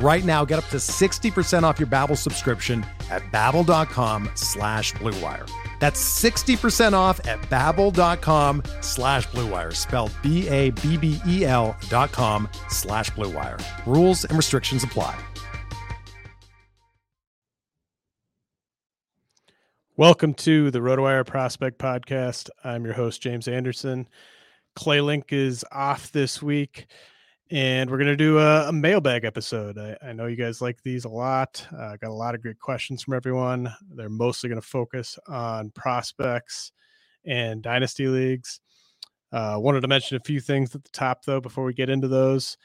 Right now, get up to 60% off your Babbel subscription at babbel.com slash bluewire. That's 60% off at babbel.com slash bluewire, spelled B-A-B-B-E-L dot com slash bluewire. Rules and restrictions apply. Welcome to the RotoWire Prospect Podcast. I'm your host, James Anderson. Clay Link is off this week and we're going to do a, a, mailbag episode. I, I, know you guys like these a lot. Uh, got a lot of great questions from everyone. They're mostly going to focus on prospects and dynasty leagues. Uh, wanted to mention a few things at the top, though, before we get into those.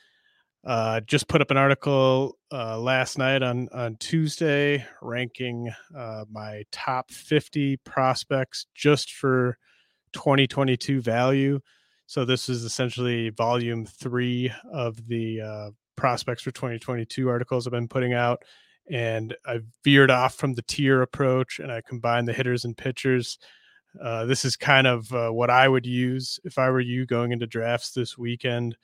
Uh, just put up an article uh, last night on on Tuesday ranking uh, my top 50 prospects just for 2022 value. So this is essentially volume three of the uh, prospects for 2022 articles I've been putting out. And I veered off from the tier approach and I combined the hitters and pitchers. Uh, this is kind of uh, what I would use if I were you going into drafts this weekend.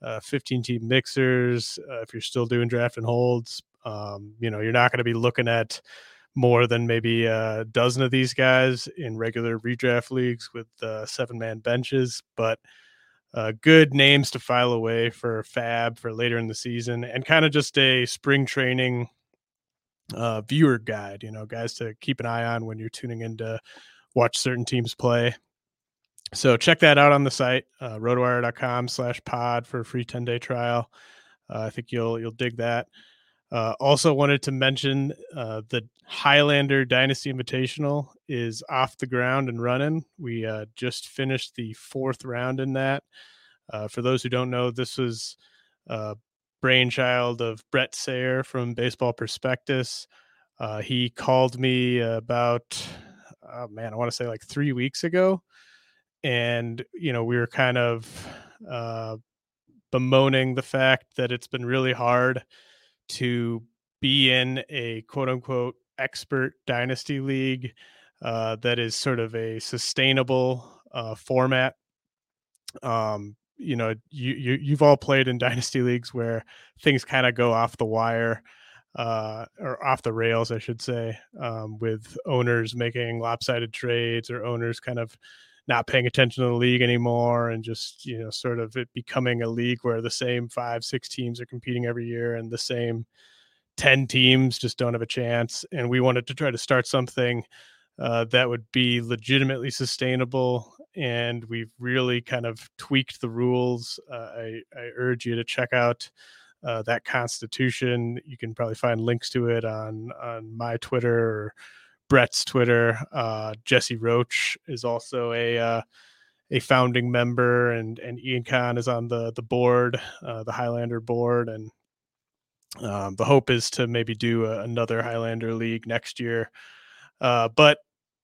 Uh, 15 team mixers. Uh, if you're still doing draft and holds, um, you know, you're not going to be looking at more than maybe a dozen of these guys in regular redraft leagues with uh, seven man benches, but uh, good names to file away for FAAB for later in the season and kind of just a spring training uh, viewer guide, you know, guys to keep an eye on when you're tuning in to watch certain teams play. So check that out on the site, uh, rotowire.com slash pod for a free 10 day trial. Uh, I think you'll, you'll dig that. Uh, also wanted to mention uh, the Highlander Dynasty Invitational is off the ground and running. We uh, just finished the fourth round in that. Uh, for those who don't know, this was a brainchild of Bret Sayre from Baseball Prospectus. Uh, he called me about, oh man, I want to say like three weeks ago. And, you know, we were kind of uh, bemoaning the fact that it's been really hard to be in a quote unquote expert dynasty league uh, that is sort of a sustainable uh, format. Um, you know, you, you you've all played in dynasty leagues where things kind of go off the wire uh, or off the rails, I should say, um, with owners making lopsided trades or owners kind of not paying attention to the league anymore and just you know sort of it becoming a league where the same five six teams are competing every year and the same 10 teams just don't have a chance and we wanted to try to start something uh, that would be legitimately sustainable and we've really kind of tweaked the rules. Uh, I, I, urge you to check out uh, that constitution. You can probably find links to it on on my twitter or Bret's Twitter. Uh, Jesse Roche is also a uh, a founding member, and and Ian Kahn is on the the board, uh, the Highlander board, and um, the hope is to maybe do a, another Highlander league next year. Uh, but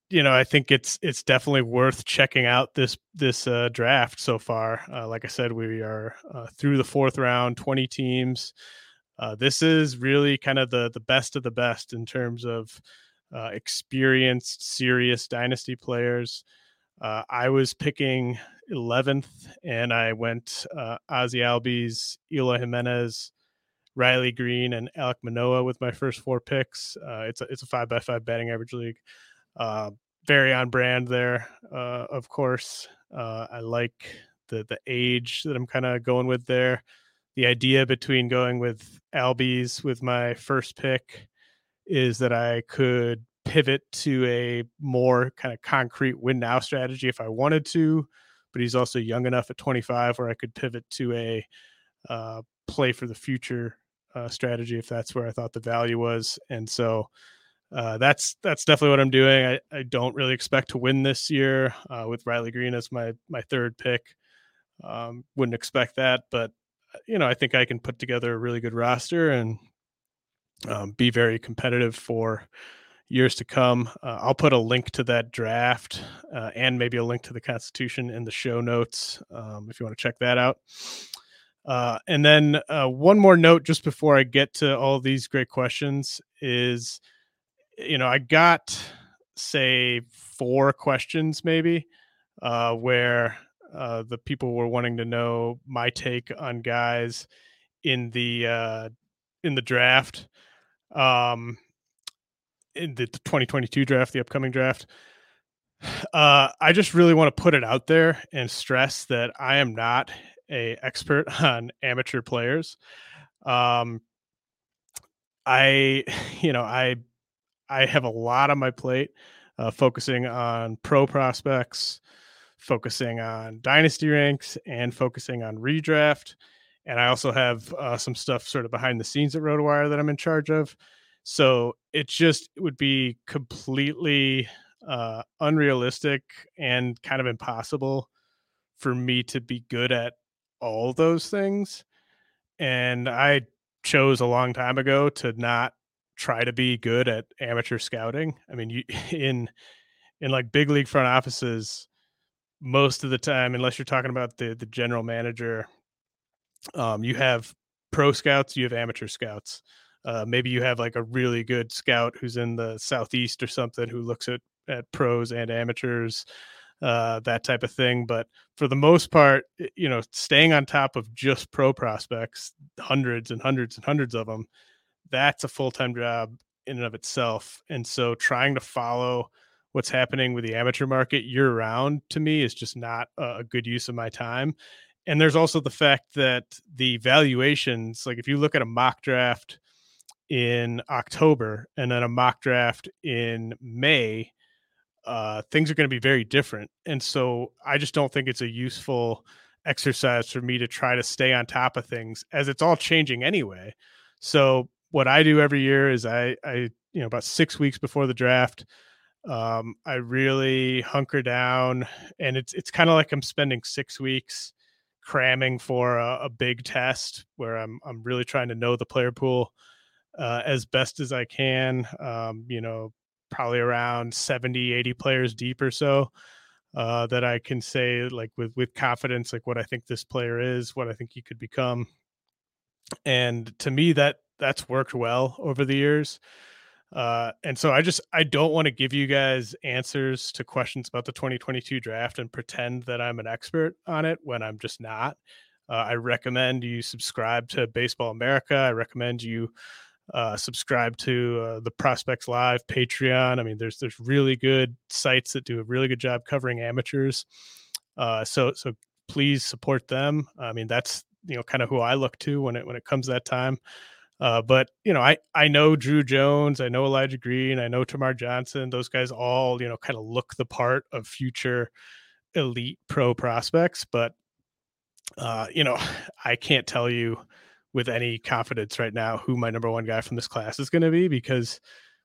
you know, I think it's it's definitely worth checking out this this uh, draft so far. Uh, like I said, we are through the fourth round, twenty teams. This is really kind of the the best of the best in terms of uh, experienced, serious dynasty players. Uh, I was picking 11th, and I went uh, Ozzie Albies, Eloy Jimenez, Riley Greene, and Alek Manoah with my first four picks. Uh, it's a it's a five by five batting average league. Uh, very on brand there, uh, of course. Uh, I like the the age that I'm kind of going with there. The idea between going with Albies with my first pick is that I could pivot to a more kind of concrete win now strategy if I wanted to but he's also young enough at 25 where I could pivot to a uh, play for the future uh, strategy if that's where I thought the value was. And so uh, that's that's definitely what I'm doing. I, I don't really expect to win this year uh, with Riley Greene as my my third pick. Um, wouldn't expect that, but uh, you know I think I can put together a really good roster and um, be very competitive for years to come. Uh, I'll put a link to that draft uh, and maybe a link to the Constitution in the show notes um, if you want to check that out. Uh, and then uh, one more note just before I get to all these great questions is, you know, I got say four questions maybe uh, where uh, the people were wanting to know my take on guys in the in the draft, um, in the 2022 draft, the upcoming draft. Uh, I just really want to put it out there and stress that I am not a expert on amateur players. Um, I, you know, I, I have a lot on my plate, uh, focusing on pro prospects, focusing on dynasty ranks, and focusing on redraft. And I also have uh, some stuff sort of behind the scenes at RotoWire that I'm in charge of. So it just would be completely uh, unrealistic and kind of impossible for me to be good at all those things. And I chose a long time ago to not try to be good at amateur scouting. I mean, you in in like big league front offices most of the time unless you're talking about the the general manager um you have pro scouts, you have amateur scouts. Uh, maybe you have like a really good scout who's in the southeast or something who looks at at pros and amateurs uh, that type of thing. But for the most part, you know, staying on top of just pro prospects, hundreds and hundreds and hundreds of them, that's a full time job in and of itself. And so trying to follow what's happening with the amateur market year round to me is just not a good use of my time. And there's also the fact that the valuations, like if you look at a mock draft in October and then a mock draft in May, uh, things are going to be very different. And so I just don't think it's a useful exercise for me to try to stay on top of things as it's all changing anyway. So what I do every year is I, I, you know, about six weeks before the draft, um, I really hunker down and it's, it's kind of like I'm spending six weeks cramming for a, a, big test where I'm, I'm really trying to know the player pool uh, as best as I can. Um, you know, probably around 70, 80 players deep or so. Uh, that I can say like with with confidence, like what I think this player is, what I think he could become, and to me that that's worked well over the years. Uh, and so I just I don't want to give you guys answers to questions about the 2022 draft and pretend that I'm an expert on it when I'm just not. Uh, I recommend you subscribe to Baseball America. I recommend you uh, subscribe to uh, the Prospects Live Patreon. I mean, there's there's really good sites that do a really good job covering amateurs. Uh, so so please support them. I mean, that's you know kind of who I look to when it when it comes that time. Uh, but you know, I I know Drew Jones, I know Elijah Green, I know Termarr Johnson. Those guys all you know kind of look the part of future elite pro prospects. But uh, you know, I can't tell you with any confidence right now who my number one guy from this class is going to be because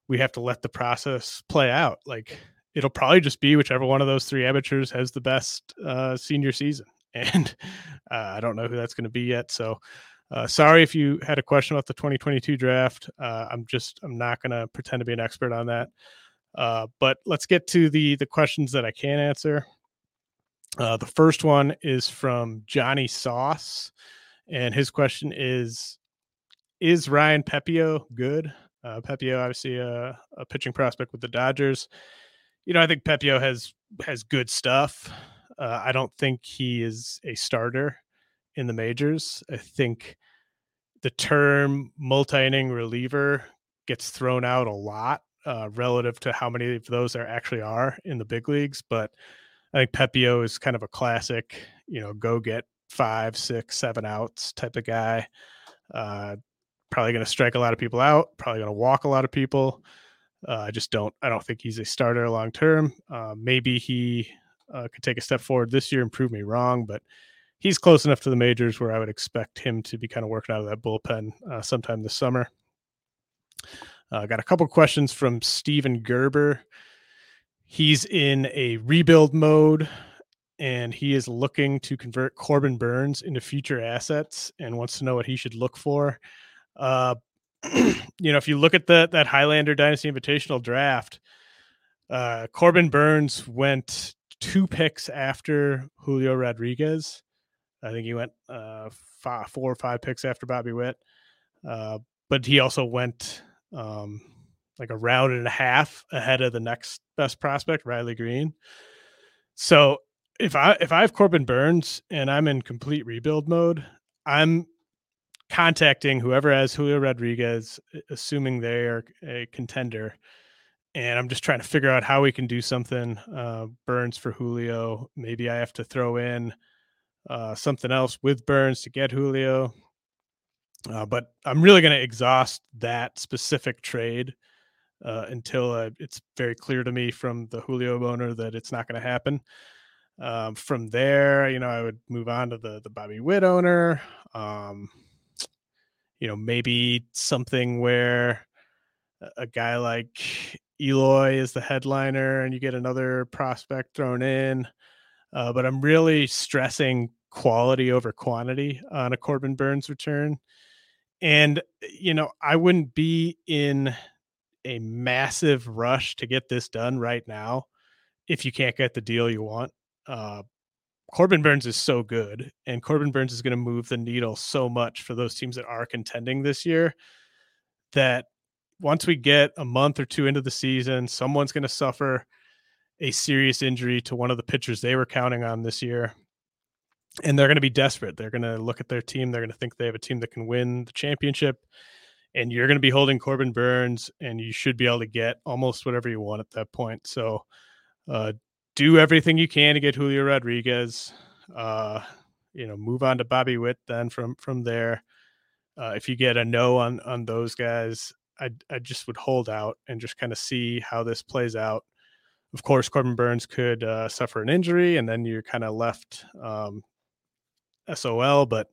we have to let the process play out. Like it'll probably just be whichever one of those three amateurs has the best uh, senior season, and uh, I don't know who that's going to be yet. So. Uh, sorry if you had a question about the 2022 draft. Uh, I'm just I'm not going to pretend to be an expert on that. Uh, but let's get to the the questions that I can answer. Uh, the first one is from Johnny Sauce and his question is Is Ryan Pepiot good? Uh, Pepiot, obviously a, a pitching prospect with the Dodgers. You know, I think Pepiot has has good stuff. Uh, I don't think he is a starter in the majors. I think the term multi-inning reliever gets thrown out a lot uh, relative to how many of those there actually are in the big leagues. But I think Pepiot is kind of a classic, you know, go get five, six, seven outs type of guy. Uh, probably going to strike a lot of people out. Probably going to walk a lot of people. Uh, I just don't. I don't think he's a starter long term. Uh, maybe he uh, could take a step forward this year and prove me wrong, but he's close enough to the majors where I would expect him to be kind of working out of that bullpen uh, sometime this summer. Uh, got a couple questions from Steven Gerber. He's in a rebuild mode and he is looking to convert Corbin Burnes into future assets and wants to know what he should look for. Uh, you know, if you look at the that Highlander Dynasty Invitational draft, uh, Corbin Burnes went two picks after Julio Rodriguez. I think he went uh, five, four or five picks after Bobby Witt. Uh, but he also went um, like a round and a half ahead of the next best prospect, Riley Greene. So if I if I have Corbin Burnes and I'm in complete rebuild mode, I'm contacting whoever has Julio Rodriguez, assuming they are a contender, and I'm just trying to figure out how we can do something. Uh, Burnes for Julio. Maybe I have to throw in uh, something else with Burnes to get Julio. Uh, but I'm really going to exhaust that specific trade uh, until uh, it's very clear to me from the Julio owner that it's not going to happen. Um, from there, you know, I would move on to the the Bobby Witt owner. Um, you know, maybe something where a guy like Eloy is the headliner, and you get another prospect thrown in. Uh, but I'm really stressing quality over quantity on a Corbin Burnes return. And, you know, I wouldn't be in a massive rush to get this done right now if you can't get the deal you want. Uh, Corbin Burnes is so good, and Corbin Burnes is going to move the needle so much for those teams that are contending this year that once we get a month or two into the season, someone's going to suffer a serious injury to one of the pitchers they were counting on this year. And they're going to be desperate. They're going to look at their team. They're going to think they have a team that can win the championship. And you're going to be holding Corbin Burnes, and you should be able to get almost whatever you want at that point. So, uh, do everything you can to get Julio Rodriguez. Uh, you know, move on to Bobby Witt then from from there. Uh, if you get a no on on those guys, I I just would hold out and just kind of see how this plays out of course, Corbin Burnes could uh, suffer an injury, and then you're kind of left um, SOL. But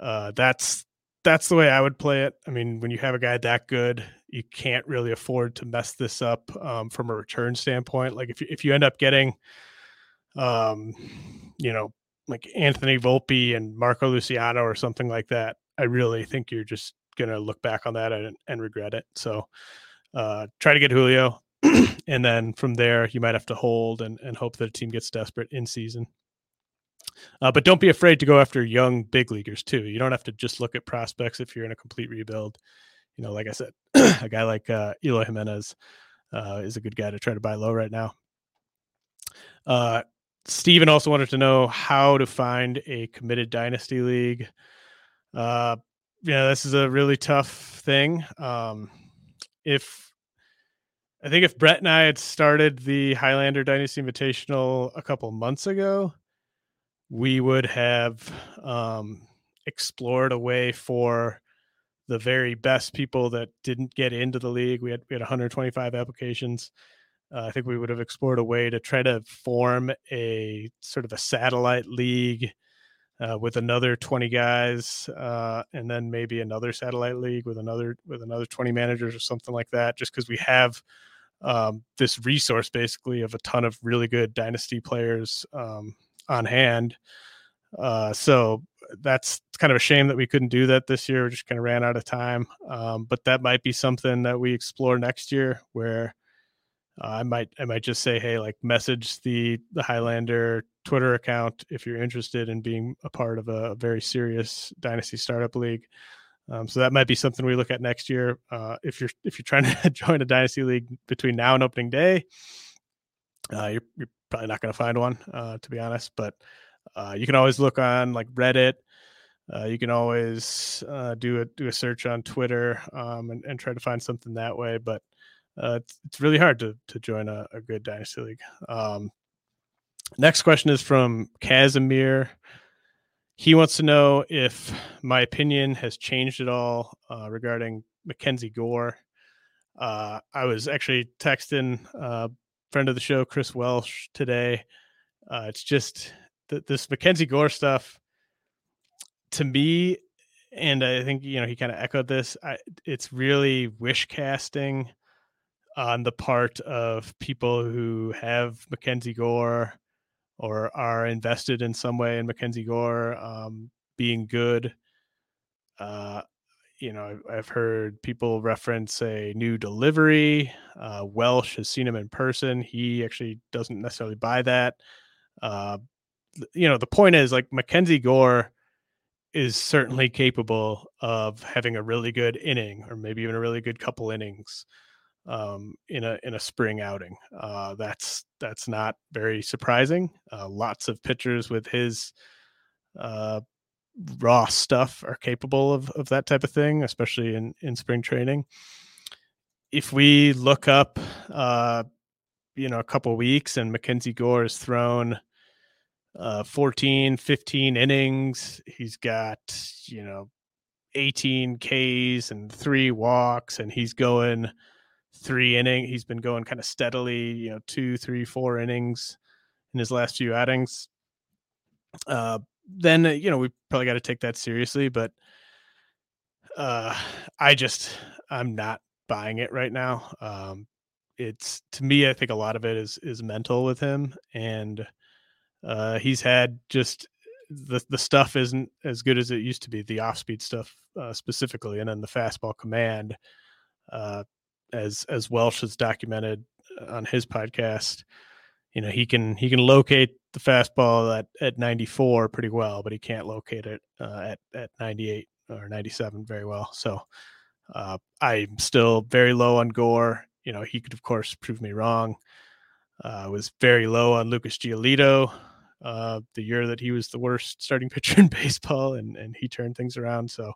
uh, that's that's the way I would play it. I mean, when you have a guy that good, you can't really afford to mess this up um, from a return standpoint. Like if you, if you end up getting, um, you know, like Anthony Volpe and Marco Luciano or something like that, I really think you're just gonna look back on that and, and regret it. So uh, try to get Julio. and then from there, you might have to hold and, and hope that a team gets desperate in season. Uh, but don't be afraid to go after young big leaguers too. You don't have to just look at prospects if you're in a complete rebuild. You know, like I said, a guy like uh, Eloy Jimenez uh, is a good guy to try to buy low right now. Uh, Steven also wanted to know how to find a committed dynasty league. Uh, yeah, this is a really tough thing. Um, if I think if Bret and I had started the Highlander Dynasty Invitational a couple months ago, we would have um, explored a way for the very best people that didn't get into the league. We had we had 125 applications. Uh, I think we would have explored a way to try to form a sort of a satellite league uh, with another 20 guys, uh, and then maybe another satellite league with another with another 20 managers or something like that. Just because we have um, this resource basically of a ton of really good dynasty players um, on hand. Uh, so that's kind of a shame that we couldn't do that this year. We just kind of ran out of time. Um, but that might be something that we explore next year where uh, I might I might just say, hey, like message the the Highlander Twitter account if you're interested in being a part of a very serious dynasty startup league. Um, so that might be something we look at next year. Uh, if you're if you're trying to join a dynasty league between now and opening day, uh, you're, you're probably not going to find one, uh, to be honest. But uh, you can always look on like Reddit. Uh, you can always do a do a search on Twitter um, and, and try to find something that way. But it's, it's really hard to to join a, a good dynasty league. Um, next question is from Casimir he wants to know if my opinion has changed at all uh, regarding Mackenzie Gore. Uh, I was actually texting a uh, friend of the show, Chris Welsh, today, Uh, it's just th- this Mackenzie Gore stuff to me, and I think you know he kind of echoed this. I, it's really wish casting on the part of people who have Mackenzie Gore or are invested in some way in Mackenzie Gore um, being good. Uh, you know, I've heard people reference a new delivery. Uh, Welsh has seen him in person. He actually doesn't necessarily buy that. Uh, you know, the point is like Mackenzie Gore is certainly capable of having a really good inning or maybe even a really good couple innings um, in a in a spring outing. Uh, that's that's not very surprising. Uh, lots of pitchers with his uh, raw stuff are capable of of that type of thing, especially in in spring training. If we look up, uh, you know, a couple weeks and Mackenzie Gore has thrown uh, 14, 15 innings. He's got, you know, 18 Ks and three walks, and he's going three inning. He's been going kind of steadily, you know, two, three, four innings in his last few outings. Uh, then uh, you know we probably got to take that seriously, but uh, I just I'm not buying it right now. Um, it's to me, I think a lot of it is is mental with him, and uh, he's had just the the stuff isn't as good as it used to be. The off speed stuff uh, specifically, and then the fastball command, uh, as as Welsh has documented on his podcast. You know, he can he can locate the fastball at at 94 pretty well, but he can't locate it uh, at at 98 or 97 very well. So uh, I'm still very low on Gore. You know, he could of course prove me wrong. Uh, I was very low on Lucas Giolito uh, the year that he was the worst starting pitcher in baseball, and and he turned things around. So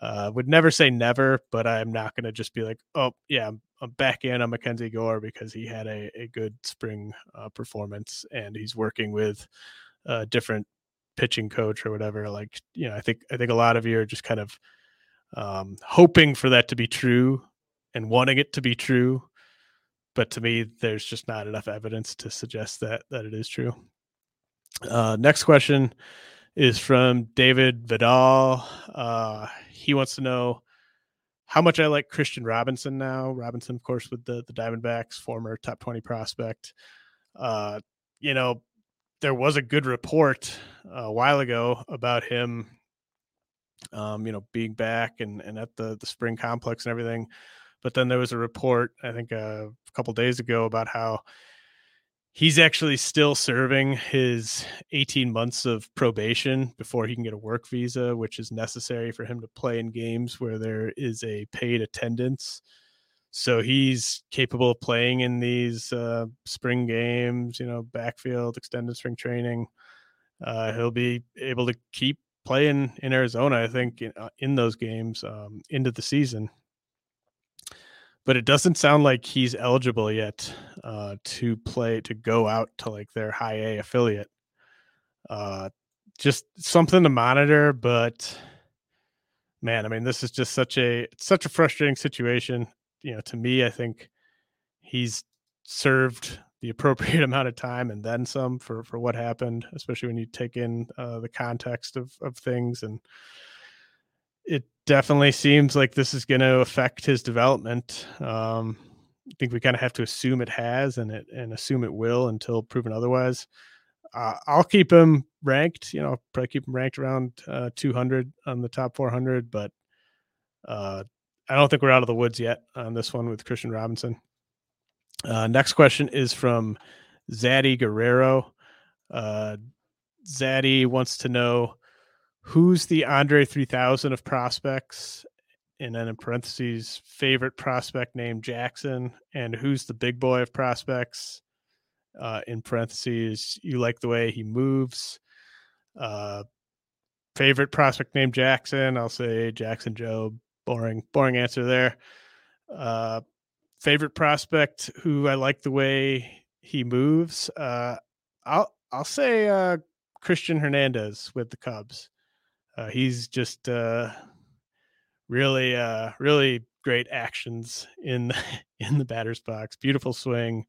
uh, would never say never, but I'm not going to just be like, oh yeah, I'm, I'm, back in on Mackenzie Gore because he had a, a good spring uh, performance and he's working with a different pitching coach or whatever. Like you know, I think I think a lot of you are just kind of um, hoping for that to be true and wanting it to be true, but to me, there's just not enough evidence to suggest that that it is true. Uh, next question is from David Vidal. Uh, he wants to know how much I like Kristian Robinson now. Robinson, of course, with the the Diamondbacks, former top twenty prospect. Uh, you know, there was a good report a while ago about him. Um, you know, being back and and at the the spring complex and everything. But then there was a report, I think, uh, a couple days ago about how he's actually still serving his 18 months of probation before he can get a work visa, which is necessary for him to play in games where there is a paid attendance. So he's capable of playing in these uh, spring games, you know, backfield, extended spring training. Uh, he'll be able to keep playing in Arizona, I think, in, uh, in those games um, into the season but it doesn't sound like he's eligible yet uh, to play to go out to like their high A affiliate. Uh, just something to monitor, but man, I mean, this is just such a such a frustrating situation. You know, to me, I think he's served the appropriate amount of time and then some for for what happened, especially when you take in uh, the context of of things and it definitely seems like this is going to affect his development. Um, I think we kind of have to assume it has, and it and assume it will until proven otherwise. Uh, I'll keep him ranked. You know, probably keep him ranked around uh, 200 on the top 400, but uh, I don't think we're out of the woods yet on this one with Kristian Robinson. Uh, next question is from Zaddy Guerrero. Uh, Zaddy wants to know who's the Andre 3000 of prospects? And then in parentheses, favorite prospect named Jackson, and who's the big boy of prospects? Uh, in parentheses, you like the way he moves. Uh, favorite prospect named Jackson, I'll say Jackson Jobe. Boring, boring answer there. Uh, favorite prospect who I like the way he moves. Uh, I'll I'll say uh, Cristian Hernandez with the Cubs. Uh, he's just uh, really, uh, really great actions in in the batter's box. Beautiful swing.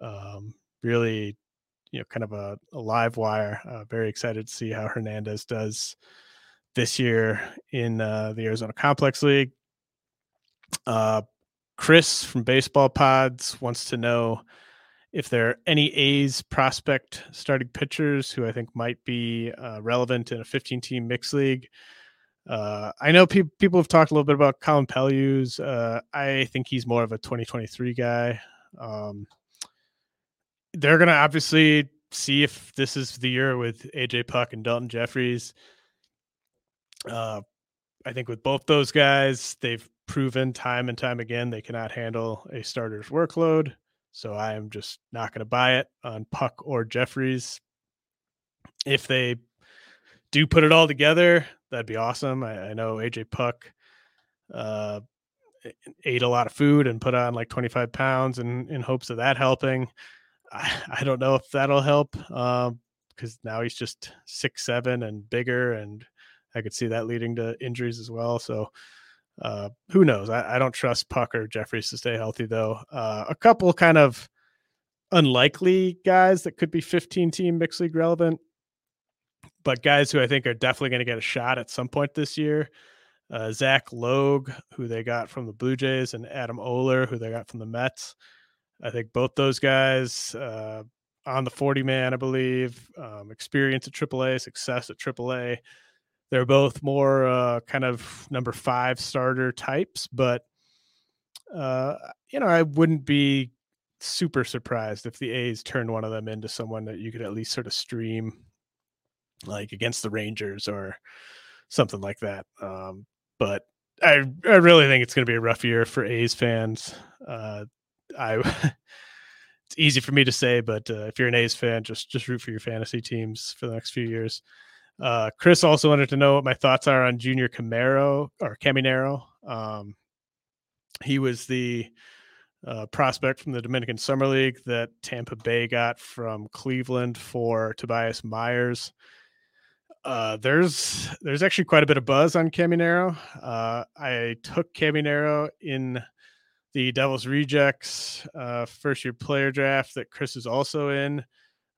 Um, really, you know kind of a, a live wire. Uh, very excited to see how Hernandez does this year in uh, the Arizona Complex League. Uh, Chris from Baseball Pods wants to know if there are any A's prospect starting pitchers who I think might be uh, relevant in a 15 team mixed league. Uh, I know pe- people have talked a little bit about Colin Peluse. Uh, I think he's more of a 2023 guy. Um, they're going to obviously see if this is the year with AJ Puk and Daulton Jefferies. Uh, I think with both those guys, they've proven time and time again they cannot handle a starter's workload. So I am just not going to buy it on Puk or Jefferies. If they do put it all together, that'd be awesome. I, I know AJ Puk uh, ate a lot of food and put on like 25 pounds in, in hopes of that helping. I, I don't know if that'll help because um, now he's just six seven and bigger, and I could see that leading to injuries as well. So uh, who knows? I, I, don't trust Puk or Jefferies to stay healthy though. Uh, a couple kind of unlikely guys that could be 15 team mixed league relevant, but guys who I think are definitely going to get a shot at some point this year. Uh, Zach Logue, who they got from the Blue Jays, and Adam Oller, who they got from the Mets. I think both those guys uh, on the 40 man, I believe, um, experience at AAA, success at AAA they're both more uh, kind of number five starter types, but uh, you know, I wouldn't be super surprised if the A's turned one of them into someone that you could at least sort of stream like against the Rangers or something like that. Um, but I I really think it's going to be a rough year for A's fans. Uh, I it's easy for me to say, but uh, if you're an A's fan, just just root for your fantasy teams for the next few years. Uh, Chris also wanted to know what my thoughts are on Junior Camaro or Caminero. Um, he was the uh, prospect from the Dominican Summer League that Tampa Bay got from Cleveland for Tobias Myers. Uh, there's there's actually quite a bit of buzz on Caminero. Uh, I took Caminero in the Devils Rejects uh, first year player draft that Chris is also in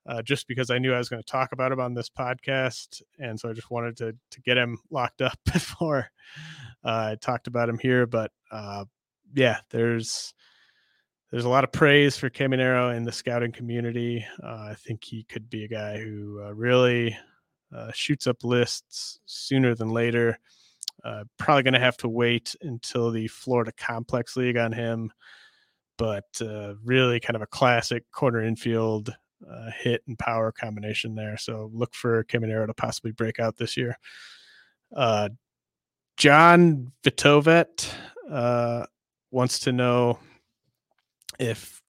uh, just because I knew I was going to talk about him on this podcast, and so I just wanted to to get him locked up before uh, I talked about him here. But uh, yeah, there's there's a lot of praise for Caminero in the scouting community. Uh, I think he could be a guy who uh, really uh, shoots up lists sooner than later. probably going to have to wait until the Florida Complex League on him, but really kind of a classic corner infield uh, hit and power combination there. So look for Caminero to possibly break out this year. Uh, John Vitovet uh, wants to know if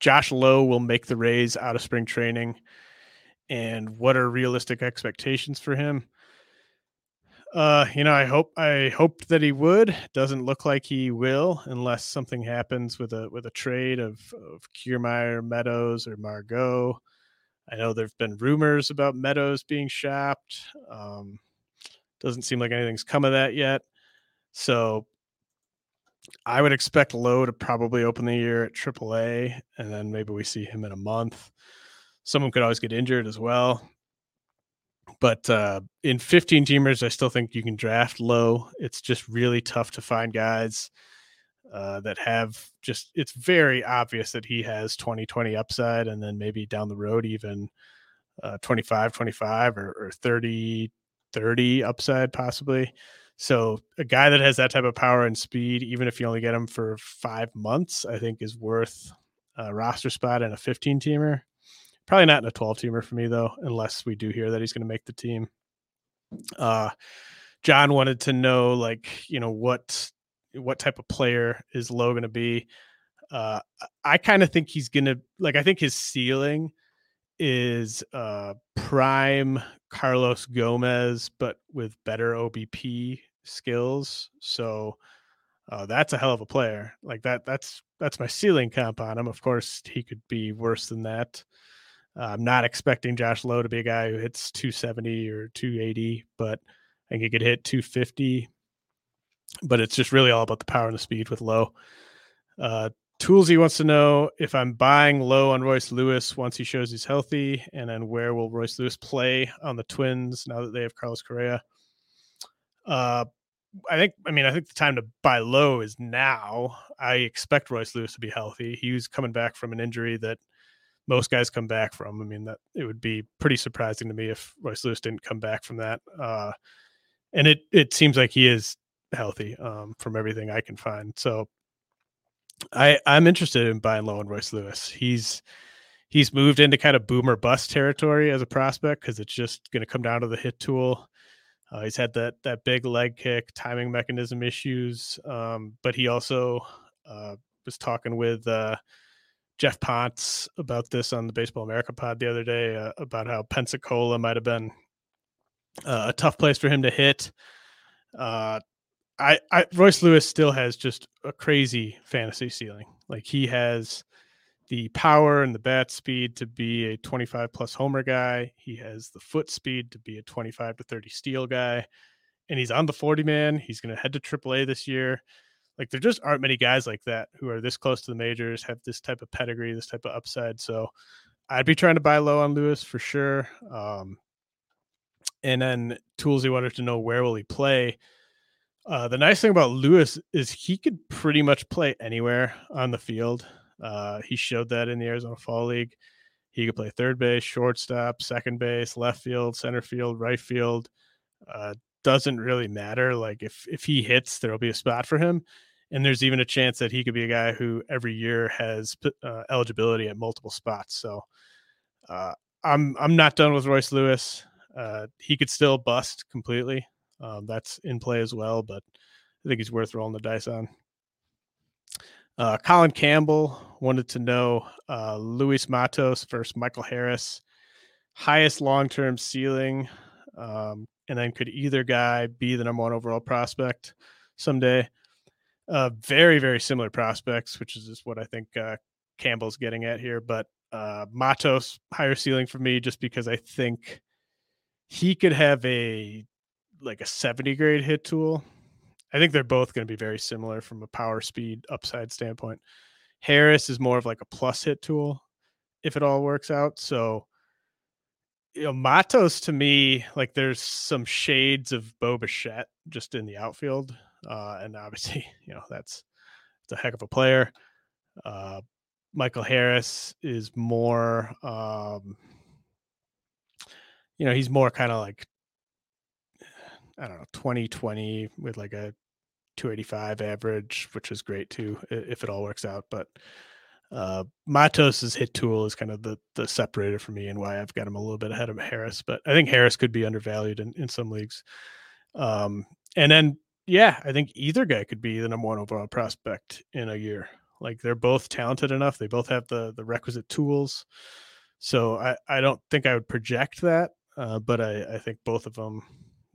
Josh Lowe will make the Rays out of spring training and what are realistic expectations for him. Uh, you know, I hope I hoped that he would. Doesn't look like he will, unless something happens with a with a trade of of Kiermaier, Meadows, or Margot. I know there've been rumors about Meadows being shopped. Um, doesn't seem like anything's come of that yet. So I would expect Lowe to probably open the year at AAA, and then maybe we see him in a month. Someone could always get injured as well but uh, in 15 teamers, I still think you can draft Lowe. It's just really tough to find guys uh, that have just, it's very obvious that he has 20 20 upside, and then maybe down the road, even uh, 25 25 or, or 30 30 upside, possibly. So a guy that has that type of power and speed, even if you only get him for five months, I think is worth a roster spot in a 15 teamer. Probably not in a 12 teamer for me though, unless we do hear that he's going to make the team. Uh, John wanted to know like, you know, what what type of player is Lowe going to be? Uh, I kind of think he's going to like I think his ceiling is uh prime Carlos Gomez but with better OBP skills. So uh, that's a hell of a player. Like that that's that's my ceiling comp on him. Of course, he could be worse than that. Uh, I'm not expecting Josh Lowe to be a guy who hits 270 or 280, but I think he could hit 250. But it's just really all about the power and the speed with Lowe. Uh, Toolsy wants to know if I'm buying low on Royce Lewis once he shows he's healthy, and then where will Royce Lewis play on the Twins now that they have Carlos Correa? Uh, I think, I mean, I think the time to buy low is now. I expect Royce Lewis to be healthy. He was coming back from an injury that most guys come back from. I mean, that it would be pretty surprising to me if Royce Lewis didn't come back from that. Uh, and it it seems like he is healthy um, from everything I can find. So I I'm interested in buying low on Royce Lewis. He's he's moved into kind of boomer bust territory as a prospect because it's just going to come down to the hit tool. Uh, he's had that that big leg kick, timing mechanism issues, um, but he also uh, was talking with uh, Geoff Pontes about this on the Baseball America pod the other day uh, about how Pensacola might have been uh, a tough place for him to hit. Uh, I, I Royce Lewis still has just a crazy fantasy ceiling. Like he has the power and the bat speed to be a 25 plus homer guy. He has the foot speed to be a 25 to 30 steal guy. And he's on the 40 man. He's going to head to AAA this year. Like there just aren't many guys like that who are this close to the majors, have this type of pedigree, this type of upside. So I'd be trying to buy low on Lewis for sure. Um, and then Toolsy wanted to know where will he play. Uh, the nice thing about Lewis is he could pretty much play anywhere on the field. Uh, he showed that in the Arizona Fall League. He could play third base, shortstop, second base, left field, center field, right field. Uh, doesn't really matter. Like if if he hits, there'll be a spot for him, and there's even a chance that he could be a guy who every year has uh, eligibility at multiple spots. So uh, I'm I'm not done with Royce Lewis. Uh, he could still bust completely. Um, that's in play as well, but I think he's worth rolling the dice on. Uh, Colin Campbell wanted to know uh, Luis Matos versus Michael Harris, highest long term ceiling. Um, and then could either guy be the number one overall prospect someday? Uh, very, very similar prospects, which is just what I think uh, Campbell's getting at here. But uh, Matos, higher ceiling for me, just because I think he could have a like a 70 grade hit tool I think they're both going to be very similar from a power speed upside standpoint. Harris is more of like a plus hit tool if it all works out. So, you know, Matos to me, like there's some shades of Bo Bichette just in the outfield. Uh, and obviously, you know, that's it's a heck of a player. Uh, Michael Harris is more, um, you know, he's more kind of like I don't know, 2020 with like a 285 average, which is great too, if it all works out. But uh, Matos's hit tool is kind of the the separator for me and why I've got him a little bit ahead of Harris. But I think Harris could be undervalued in, in some leagues. Um, and then, yeah, I think either guy could be the number one overall prospect in a year. Like they're both talented enough. They both have the the requisite tools. So I, I don't think I would project that, uh, but I, I think both of them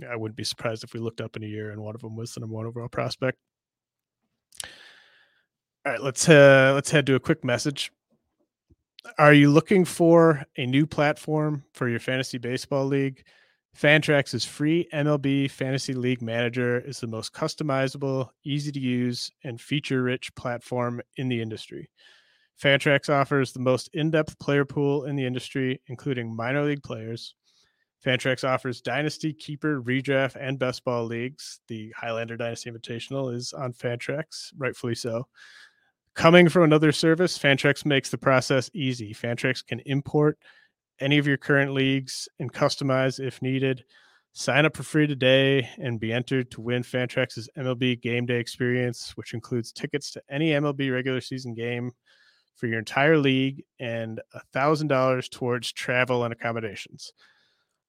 I wouldn't be surprised if we looked up in a year and one of them was the number one overall prospect. All right, let's uh, let's head to a quick message. Are you looking for a new platform for your fantasy baseball league? Fantrax's free MLB Fantasy League Manager is the most customizable, easy to use, and feature rich platform in the industry. Fantrax offers the most in depth player pool in the industry, including minor league players, Fantrax offers Dynasty, Keeper, Redraft, and Best Ball leagues. The Highlander Dynasty Invitational is on Fantrax, rightfully so. Coming from another service, Fantrax makes the process easy. Fantrax can import any of your current leagues and customize if needed. Sign up for free today and be entered to win Fantrax's MLB Game Day experience, which includes tickets to any MLB regular season game for your entire league and $1,000 towards travel and accommodations.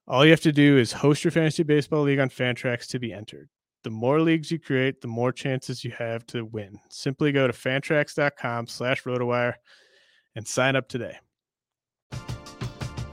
All you have to do is host your fantasy baseball league on Fantrax to be entered. The more leagues you create, the more chances you have to win. Simply go to fantrax.com slash rotowire and sign up today.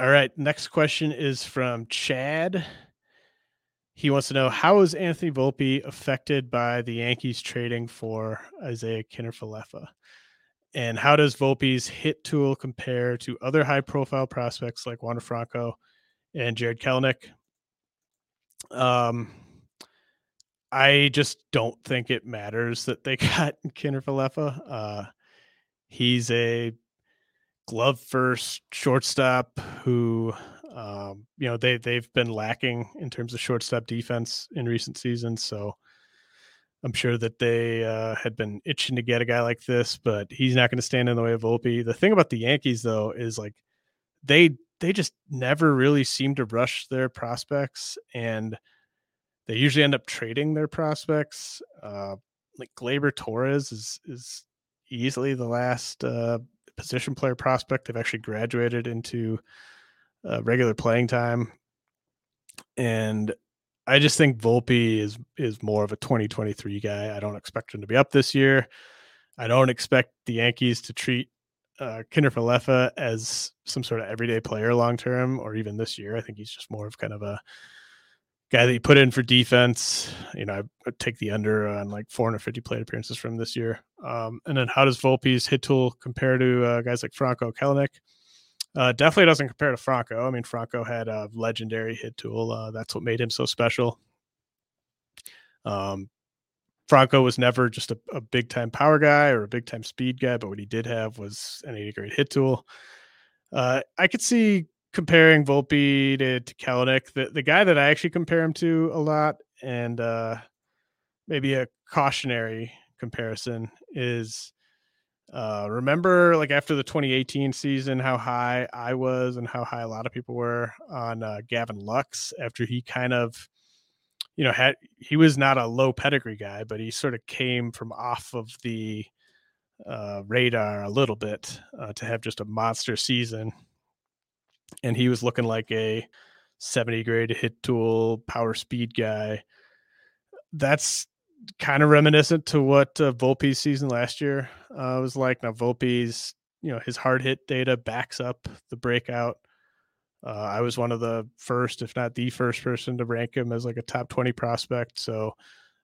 All right. Next question is from Chad. He wants to know how is Anthony Volpe affected by the Yankees trading for Isaiah Kiner-Falefa? And how does Volpe's hit tool compare to other high profile prospects like Wander Franco and Jarred Kelenic? Um, I just don't think it matters that they got Kiner-Falefa. Uh, he's a glove first shortstop who um, you know they they've been lacking in terms of shortstop defense in recent seasons so i'm sure that they uh, had been itching to get a guy like this but he's not going to stand in the way of Volpe. the thing about the yankees though is like they they just never really seem to rush their prospects and they usually end up trading their prospects uh, like Gleyber Torres is is easily the last uh, position player prospect. They've actually graduated into uh, regular playing time, and I just think Volpe is is more of a 2023 guy. I don't expect him to be up this year. I don't expect the Yankees to treat uh, Kiner-Falefa as some sort of everyday player long term, or even this year. I think he's just more of kind of a guy that you put in for defense. You know, I take the under on like 450 plate appearances from this year. Um, and then how does Volpe's hit tool compare to uh, guys like Franco Kelenic? Uh, definitely doesn't compare to Franco. I mean, Franco had a legendary hit tool. Uh, that's what made him so special. Um, Franco was never just a, a big time power guy or a big time speed guy, but what he did have was an 80 grade hit tool. Uh, I could see comparing Volpe to, to Kelenic, the, the guy that I actually compare him to a lot, and uh, maybe a cautionary comparison is uh, remember like after the 2018 season how high I was and how high a lot of people were on uh, Gavin Lux after he kind of you know had he was not a low pedigree guy but he sort of came from off of the uh, radar a little bit uh, to have just a monster season and he was looking like a 70 grade hit tool power speed guy. That's kind of reminiscent to what uh, Volpe's season last year uh, was like. Now Volpe's, you know, his hard hit data backs up the breakout. Uh, I was one of the first, if not the first person to rank him as like a top 20 prospect. So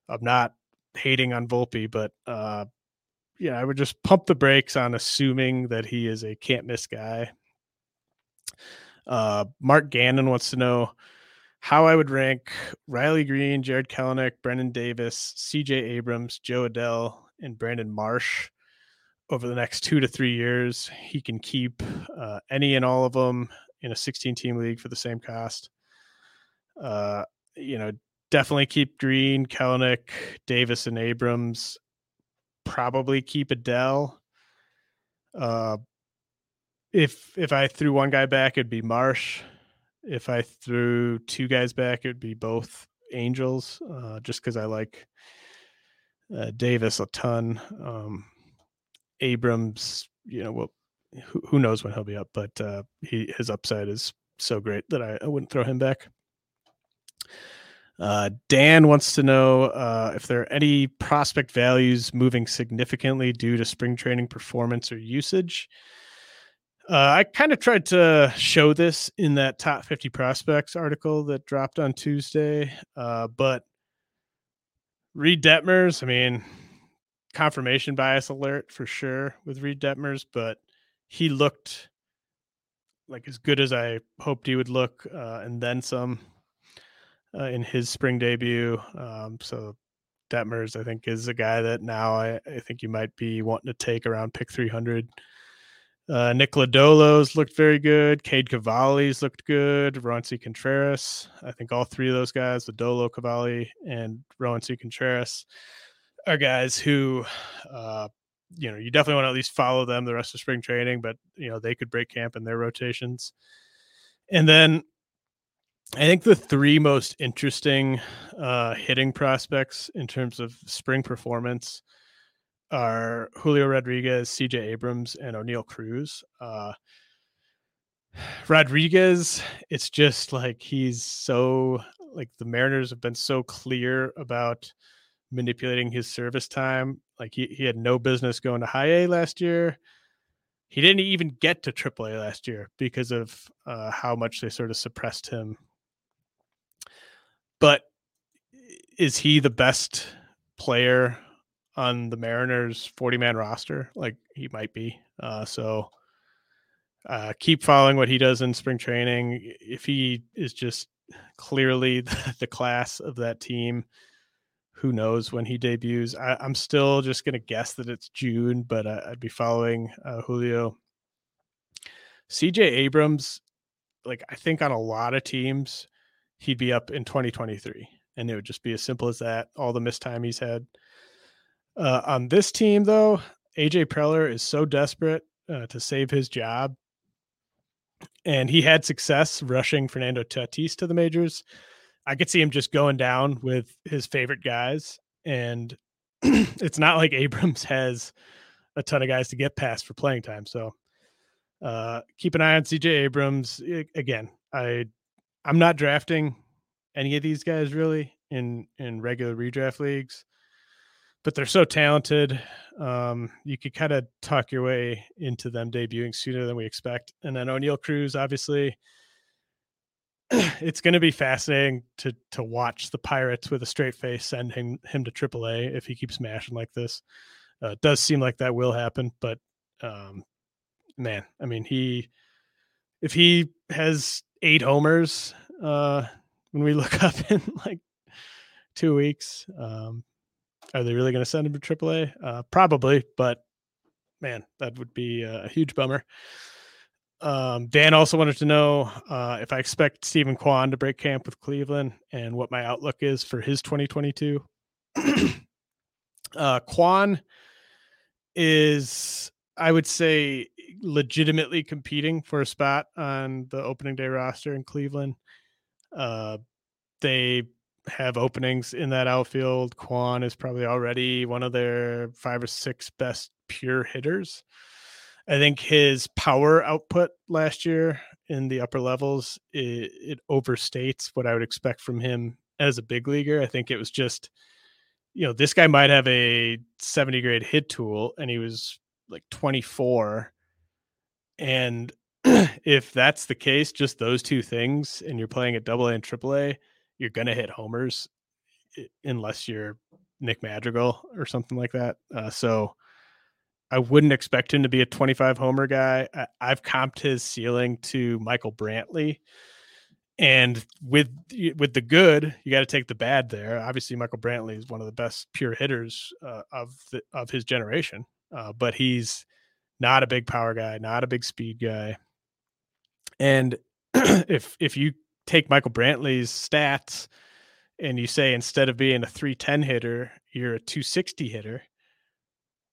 I'm not hating on Volpe, but uh, yeah, I would just pump the brakes on assuming that he is a can't miss guy uh, Mark Gannon wants to know how I would rank Riley Greene, Jarred Kelenic, Brennen Davis, CJ Abrams, Jo Adell, and Brandon Marsh over the next two to three years. He can keep uh, any and all of them in a 16 team league for the same cost. Uh, you know, definitely keep Greene, Kelenic, Davis, and Abrams. Probably keep Adell. Uh, if if I threw one guy back, it'd be Marsh. If I threw two guys back, it'd be both Angels, uh, just because I like uh, Davis a ton. Um, Abrams, you know, well, who, who knows when he'll be up, but uh, he his upside is so great that I, I wouldn't throw him back. Uh, Dan wants to know uh, if there are any prospect values moving significantly due to spring training performance or usage. Uh, I kind of tried to show this in that top 50 prospects article that dropped on Tuesday, uh, but Reid Detmers, I mean, confirmation bias alert for sure with Reid Detmers, but he looked like as good as I hoped he would look, uh, and then some uh, in his spring debut. Um, so Detmers, I think, is a guy that now I, I, think you might be wanting to take around pick 300. Uh, Nick Lodolo's looked very good. Cade Cavalli's looked good. Roansy Contreras. I think all three of those guys, Lodolo, Cavalli, and Roansy Contreras, are guys who, uh, you know, you definitely want to at least follow them the rest of spring training, but, you know, they could break camp in their rotations. And then I think the three most interesting uh, hitting prospects in terms of spring performance are Julio Rodriguez, CJ Abrams, and Oneil Cruz. Uh, Rodriguez, it's just like he's so like the Mariners have been so clear about manipulating his service time. Like he, he had no business going to high A last year. He didn't even get to AAA last year because of uh, how much they sort of suppressed him but is he the best player on the Mariners 40 man roster? Like he might be. Uh, so uh, keep following what he does in spring training. If he is just clearly the, the class of that team, who knows when he debuts? I, am still just going to guess that it's June, but I, would be following uh, Julio. CJ Abrams, like I think on a lot of teams, he'd be up in 2023 and it would just be as simple as that all the missed time he's had uh, on this team though aj preller is so desperate uh, to save his job and he had success rushing fernando tatis to the majors. I could see him just going down with his favorite guys and it's not like abrams has a ton of guys to get past for playing time so uh, keep an eye on cj abrams. Again i I'm not drafting any of these guys really in in regular redraft leagues, but they're so talented. Um, you could kind of talk your way into them debuting sooner than we expect. And then Oneil Cruz, obviously, it's going to be fascinating to to watch the Pirates with a straight face send him him to AAA if he keeps mashing like this. Uh, it does seem like that will happen, but um, man, I mean, he if he has eight homers uh, when we look up in like two weeks. Um, are they really going to send him to AAA? Uh, probably, but man, that would be a huge bummer. Um, Dan also wanted to know uh, if I expect Steven Kwan to break camp with Cleveland and what my outlook is for his 2022. uh, Kwan is, I would say, legitimately competing for a spot on the opening day roster in Cleveland. Uh, they have openings in that outfield. Kwan is probably already one of their five or six best pure hitters. I think his power output last year in the upper levels it, it, overstates what I would expect from him as a big leaguer. I think it was just, you know, this guy might have a 70 grade hit tool, and he was like 24, and if that's the case, just those two things, and you're playing at Double A AA and Triple A, you're gonna hit homers, unless you're Nick Madrigal or something like that. Uh, so I wouldn't expect him to be a 25 homer guy. I, I've comped his ceiling to Michael Brantley, and with with the good, you got to take the bad there. Obviously, Michael Brantley is one of the best pure hitters uh, of the, of his generation, uh, but he's not a big power guy, not a big speed guy. And if if you take Michael Brantley's stats and you say instead of being a 310 hitter, you're a 260 hitter,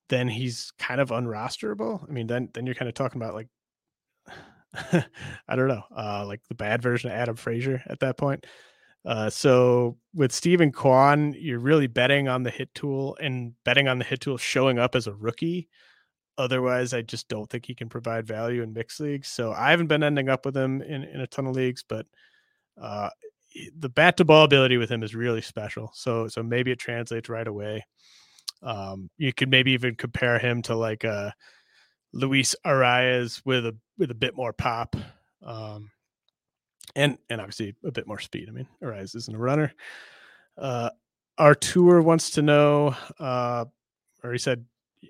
then he's kind of unrosterable. I mean, then then you're kind of talking about like I don't know, uh, like the bad version of Adam Frazier at that point. Uh, so with Steven Kwan, you're really betting on the hit tool and betting on the hit tool showing up as a rookie. Otherwise, I just don't think he can provide value in mixed leagues. So I haven't been ending up with him in, in a ton of leagues, but uh, the bat to ball ability with him is really special. So so maybe it translates right away. Um, you could maybe even compare him to like uh, Luis Arraez with a with a bit more pop. Um, and and obviously a bit more speed. I mean, Arraez isn't a runner. Uh, Artur wants to know, uh, or he said,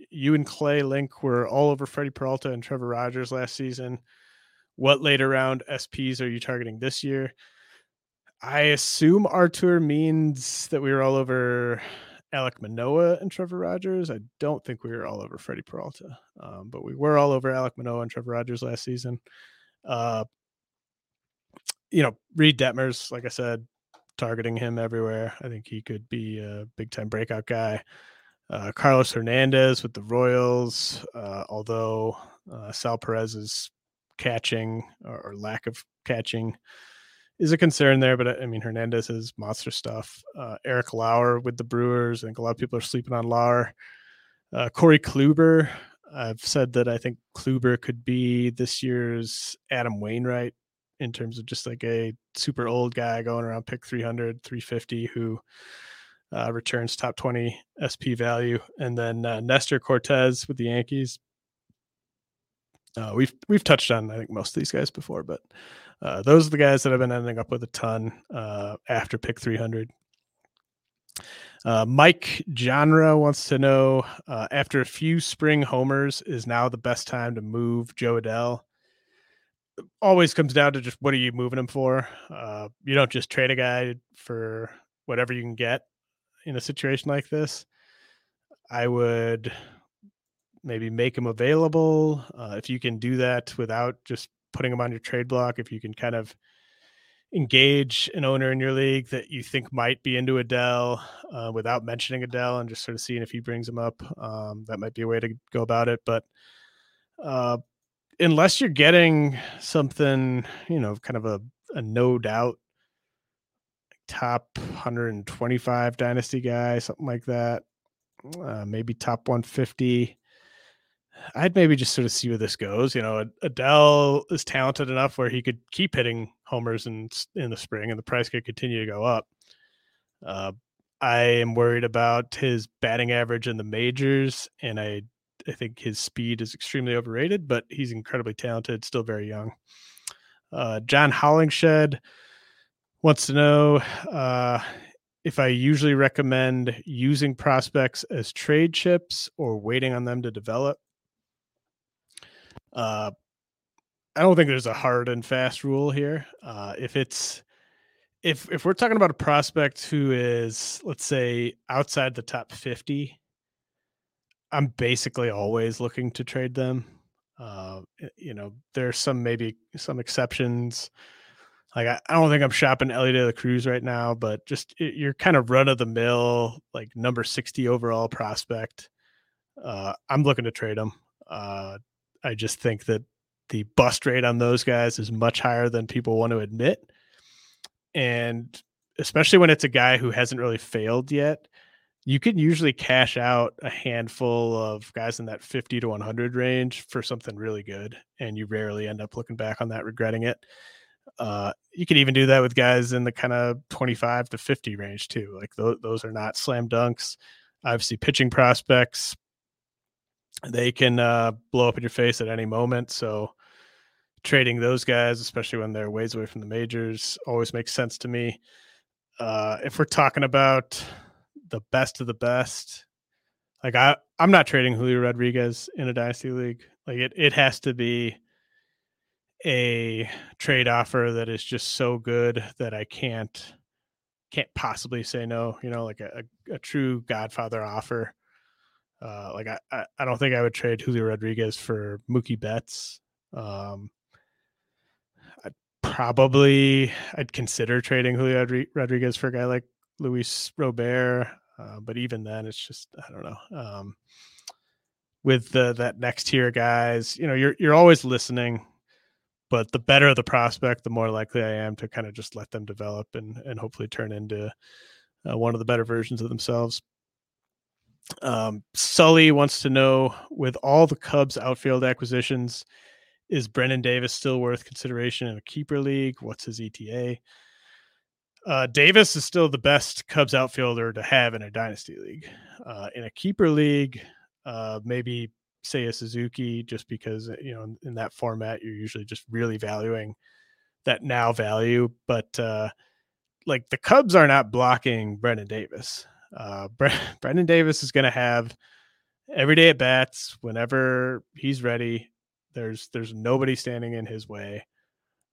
you and Clay Link were all over Freddie Peralta and Trevor Rogers last season. What later round SPs are you targeting this year? I assume Artur means that we were all over Alek Manoah and Trevor Rogers. I don't think we were all over Freddie Peralta, um, but we were all over Alek Manoah and Trevor Rogers last season. Uh, you know, Reid Detmers, like I said, targeting him everywhere. I think he could be a big time breakout guy. Uh, Carlos Hernandez with the Royals, uh, although uh, Sal Perez's catching or, or, lack of catching is a concern there. But I mean, Hernandez is monster stuff. Uh, Eric Lauer with the Brewers. I think a lot of people are sleeping on Lauer. Uh, Corey Kluber. I've said that I think Kluber could be this year's Adam Wainwright in terms of just like a super old guy going around pick 300, 350 who uh, returns top 20 SP value. And then uh, Nestor Cortes with the Yankees. Uh, we've we've touched on I think most of these guys before, but uh, those are the guys that I've been ending up with a ton uh, after pick 300. Uh, Mike Genre wants to know uh, after a few spring homers, is now the best time to move Jo Adell? always comes down to just what are you moving him for? Uh, you don't just trade a guy for whatever you can get in a situation like this. I would maybe make him available uh, if you can do that without just putting them on your trade block. If you can kind of engage an owner in your league that you think might be into Adell uh, without mentioning Adell and just sort of seeing if he brings him up, um, that might be a way to go about it. But uh, unless you're getting something, you know, kind of a, a no doubt top 125 dynasty guy, something like that, uh, maybe top 150. I'd maybe just sort of see where this goes. You know, Adell is talented enough where he could keep hitting homers in in the spring, and the price could continue to go up. Uh, I am worried about his batting average in the majors, and I I think his speed is extremely overrated, but he's incredibly talented, still very young. Uh, John Hollingshed wants to know uh, if I usually recommend using prospects as trade chips or waiting on them to develop. Uh, I don't think there's a hard and fast rule here. Uh, if it's if if we're talking about a prospect who is let's say outside the top 50 I'm basically always looking to trade them. Uh, you know, there's some maybe some exceptions. Like I, I don't think I'm shopping Elly De La Cruz right now, but just it, you're kind of run of the mill, like number 60 overall prospect. Uh, I'm looking to trade them. Uh, I just think that the bust rate on those guys is much higher than people want to admit. And especially when it's a guy who hasn't really failed yet, you can usually cash out a handful of guys in that 50 to 100 range for something really good and you rarely end up looking back on that regretting it uh, you can even do that with guys in the kind of 25 to 50 range too like th- those are not slam dunks obviously pitching prospects they can uh, blow up in your face at any moment so trading those guys especially when they're ways away from the majors always makes sense to me uh, if we're talking about the best of the best. Like I, I'm not trading Julio Rodriguez in a dynasty league. Like it, it has to be a trade offer that is just so good that I can't can't possibly say no. You know, like a, a, a true Godfather offer. Uh, like I, I, I, don't think I would trade Julio Rodriguez for Mookie Betts. Um, I'd probably I'd consider trading Julio Rodriguez for a guy like Luis Robert. Uh, but even then, it's just I don't know. Um, with the that next tier guys. You know, you're you're always listening, but the better the prospect, the more likely I am to kind of just let them develop and and hopefully turn into uh, one of the better versions of themselves. Um, Sully wants to know with all the Cubs outfield acquisitions, is Brennen Davis still worth consideration in a keeper league? What's his ETA? Uh, Davis is still the best Cubs outfielder to have in a dynasty league. Uh, in a keeper league, uh, maybe a Suzuki, just because uh, you know in, in, that format you're usually just really valuing that now value. But uh, like the Cubs are not blocking Brennen Davis. Uh, Bre- Brennen Davis is going to have every day at bats whenever he's ready. There's there's nobody standing in his way.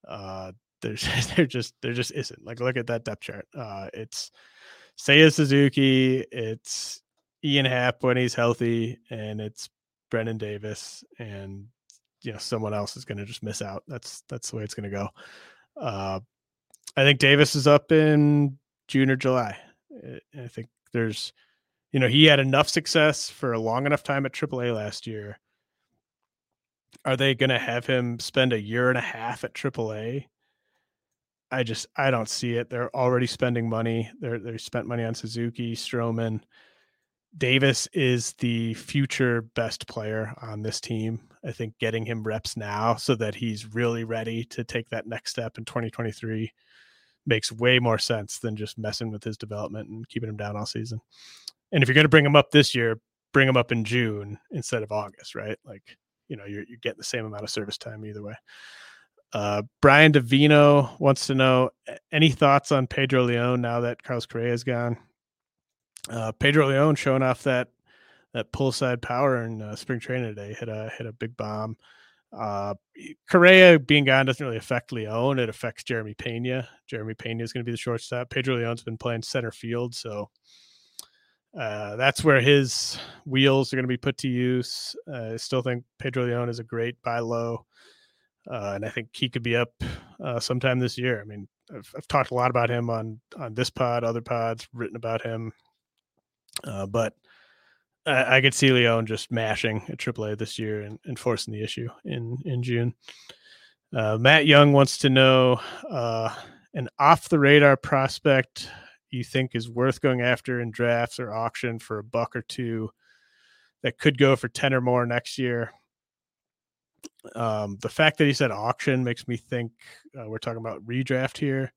Uh, there's there just there just isn't. Like look at that depth chart. Uh, it's Seiya Suzuki, it's Ian Happ when he's healthy, and it's Brennen Davis, and you know someone else is going to just miss out. That's that's the way it's going to go. Uh, I think Davis is up in June or July. I think there's, you know, he had enough success for a long enough time at AAA last year. Are they going to have him spend a year and a half at AAA? I just I don't see it. They're already spending money. They're they spent money on Suzuki, Stroman. Davis is the future best player on this team. I think getting him reps now so that he's really ready to take that next step in 2023 makes way more sense than just messing with his development and keeping him down all season. And if you're going to bring him up this year, bring him up in June instead of August, right? Like, you know, you're, you're getting the same amount of service time either way. Uh, Brian Davino wants to know any thoughts on Pedro Leon now that Carlos Correa is gone. Uh, Pedro Leon showing off that that pull side power in uh, spring training today. Hit a hit a big bomb. Uh, Correa being gone doesn't really affect Leon. It affects Jeremy Pena. Jeremy Pena is going to be the shortstop. Pedro Leon's been playing center field, so uh, that's where his wheels are going to be put to use. Uh, I still think Pedro Leon is a great buy low, uh, and I think he could be up uh, sometime this year. I mean, I've, I've, talked a lot about him on on this pod, other pods, written about him, uh, but I, I could see Leon just mashing at AAA this year and, and forcing the issue in in June. Uh, Matt Young wants to know uh, an off the radar prospect you think is worth going after in drafts or auction for a buck or two that could go for 10 or more next year. Um, the fact that he said auction makes me think uh, we're talking about redraft here.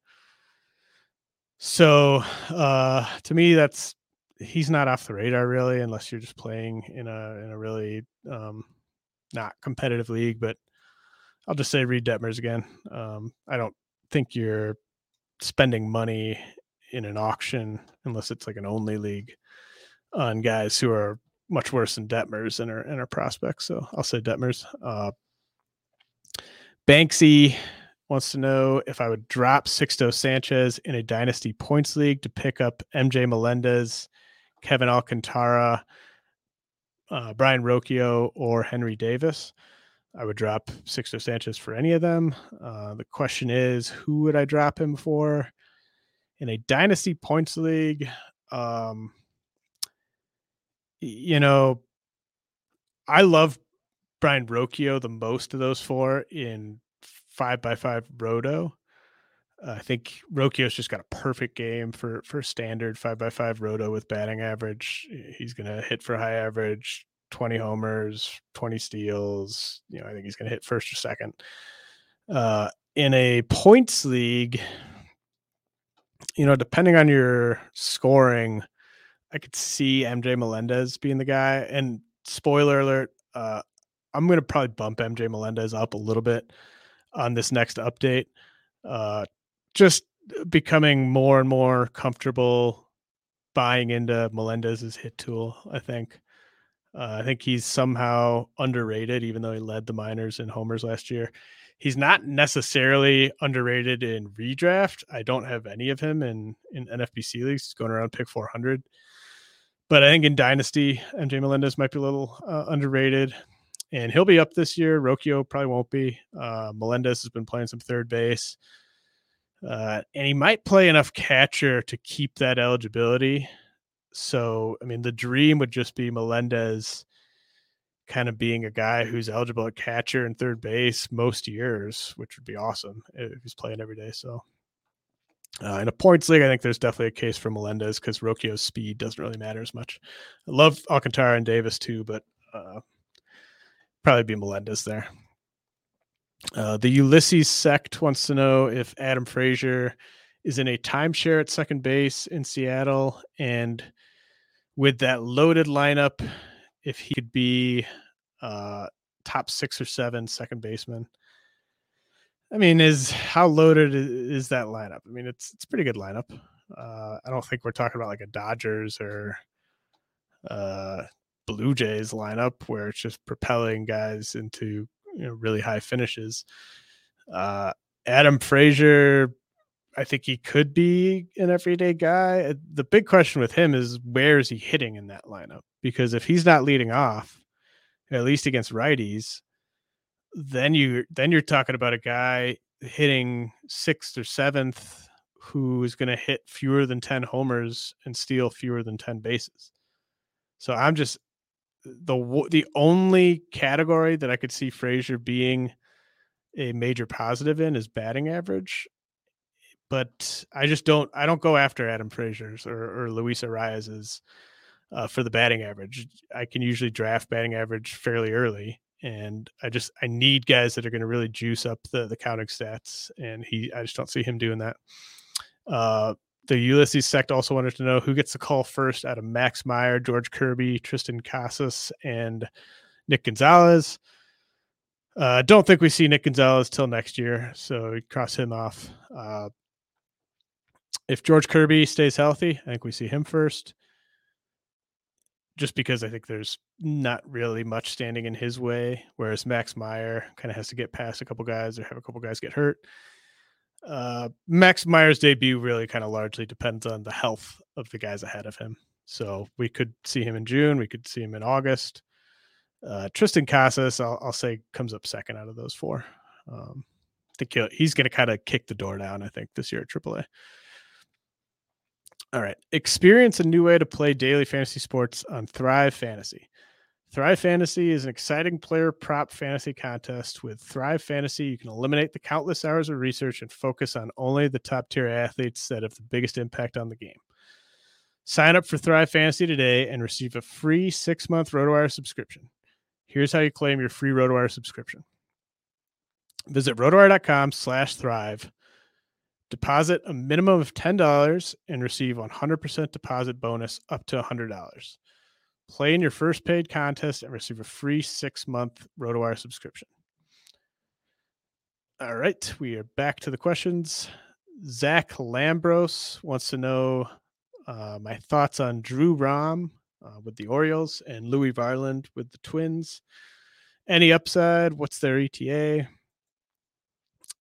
So uh, to me, that's he's not off the radar really, unless you're just playing in a in a really um, not competitive league. But I'll just say Reid Detmers again. Um, I don't think you're spending money in an auction unless it's like an only league on guys who are much worse than Detmers and are and are prospects. So I'll say Detmers. Uh, Banksy wants to know if I would drop Sixto Sanchez in a dynasty points league to pick up MJ Melendez Kevin Alcantara, uh, Brayan Rocchio, or Henry Davis. I would drop Sixto Sanchez for any of them. Uh, the question is, who would I drop him for in a dynasty points league? Um, you know, I love Brayan Rocchio the most of those four in five by five roto. I think Rocchio's just got a perfect game for for standard five by five roto with batting average. He's gonna hit for high average, twenty homers, twenty steals. You know, I think he's gonna hit first or second. Uh, in a points league, you know, depending on your scoring, I could see MJ Melendez being the guy. And spoiler alert, uh, I'm gonna probably bump MJ Melendez up a little bit on this next update. Uh, just becoming more and more comfortable buying into Melendez's hit tool. I think. Uh, I think he's somehow underrated, even though he led the minors in homers last year. He's not necessarily underrated in redraft. I don't have any of him in in NFBC leagues. He's going around pick 400. But I think in Dynasty, MJ Melendez might be a little uh, underrated, and he'll be up this year. Rocchio probably won't be. Uh, Melendez has been playing some third base. Uh, and he might play enough catcher to keep that eligibility. So, I mean, the dream would just be Melendez kind of being a guy who's eligible at catcher and third base most years, which would be awesome if he's playing every day. So, uh, in a points league, I think there's definitely a case for Melendez because Rocchio's speed doesn't really matter as much. I love Alcantara and Davis too, but uh, probably be Melendez there. Uh, the Ulysses sect wants to know if Adam Frazier is in a timeshare at second base in Seattle, and with that loaded lineup, if he could be uh, top six or seven second baseman. I mean, is how loaded is that lineup? I mean, it's it's pretty good lineup. Uh, I don't think we're talking about like a Dodgers or uh, Blue Jays lineup where it's just propelling guys into you know really high finishes. Uh, Adam Frazier, I think he could be an everyday guy. Uh, the big question with him is where is he hitting in that lineup? Because if he's not leading off, at least against righties, then you then you're talking about a guy hitting sixth or seventh who is going to hit fewer than 10 homers and steal fewer than 10 bases. So I'm just the the only category that I could see Frazier being a major positive in is batting average. But I just don't I don't go after Adam Frazier's or, or Luis Arraez's uh, for the batting average. I can usually draft batting average fairly early, and I just I need guys that are going to really juice up the the counting stats, and he I just don't see him doing that. Uh, the Ulysses sect also wanted to know who gets the call first out of Max Meyer, George Kirby, Triston Casas, and Nick Gonzalez. Uh, don't think we see Nick Gonzalez till next year, so cross him off. Uh, if George Kirby stays healthy, I think we see him first. Just because I think there's not really much standing in his way, whereas Max Meyer kind of has to get past a couple guys or have a couple guys get hurt uh, Max Meyer's debut really kind of largely depends on the health of the guys ahead of him. So we could see him in June, we could see him in August. Uh, Triston Casas, I'll, I'll, say, comes up second out of those four. Um, I think he's going to kind of kick the door down, I think, this year at AAA. All right. Experience a new way to play daily fantasy sports on Thrive Fantasy. Thrive Fantasy is an exciting player prop fantasy contest. With Thrive Fantasy, you can eliminate the countless hours of research and focus on only the top tier athletes that have the biggest impact on the game. Sign up for Thrive Fantasy today and receive a free six month RotoWire subscription. Here's how you claim your free RotoWire subscription. Visit rotowire.com slash thrive. Deposit a minimum of $10 and receive 100% deposit bonus up to $100. Play in your first paid contest and receive a free six month RotoWire subscription. All right, we are back to the questions. Zach Lambros wants to know uh, my thoughts on Drew Rom uh, with the Orioles and Louis Varland with the Twins. Any upside? What's their ETA?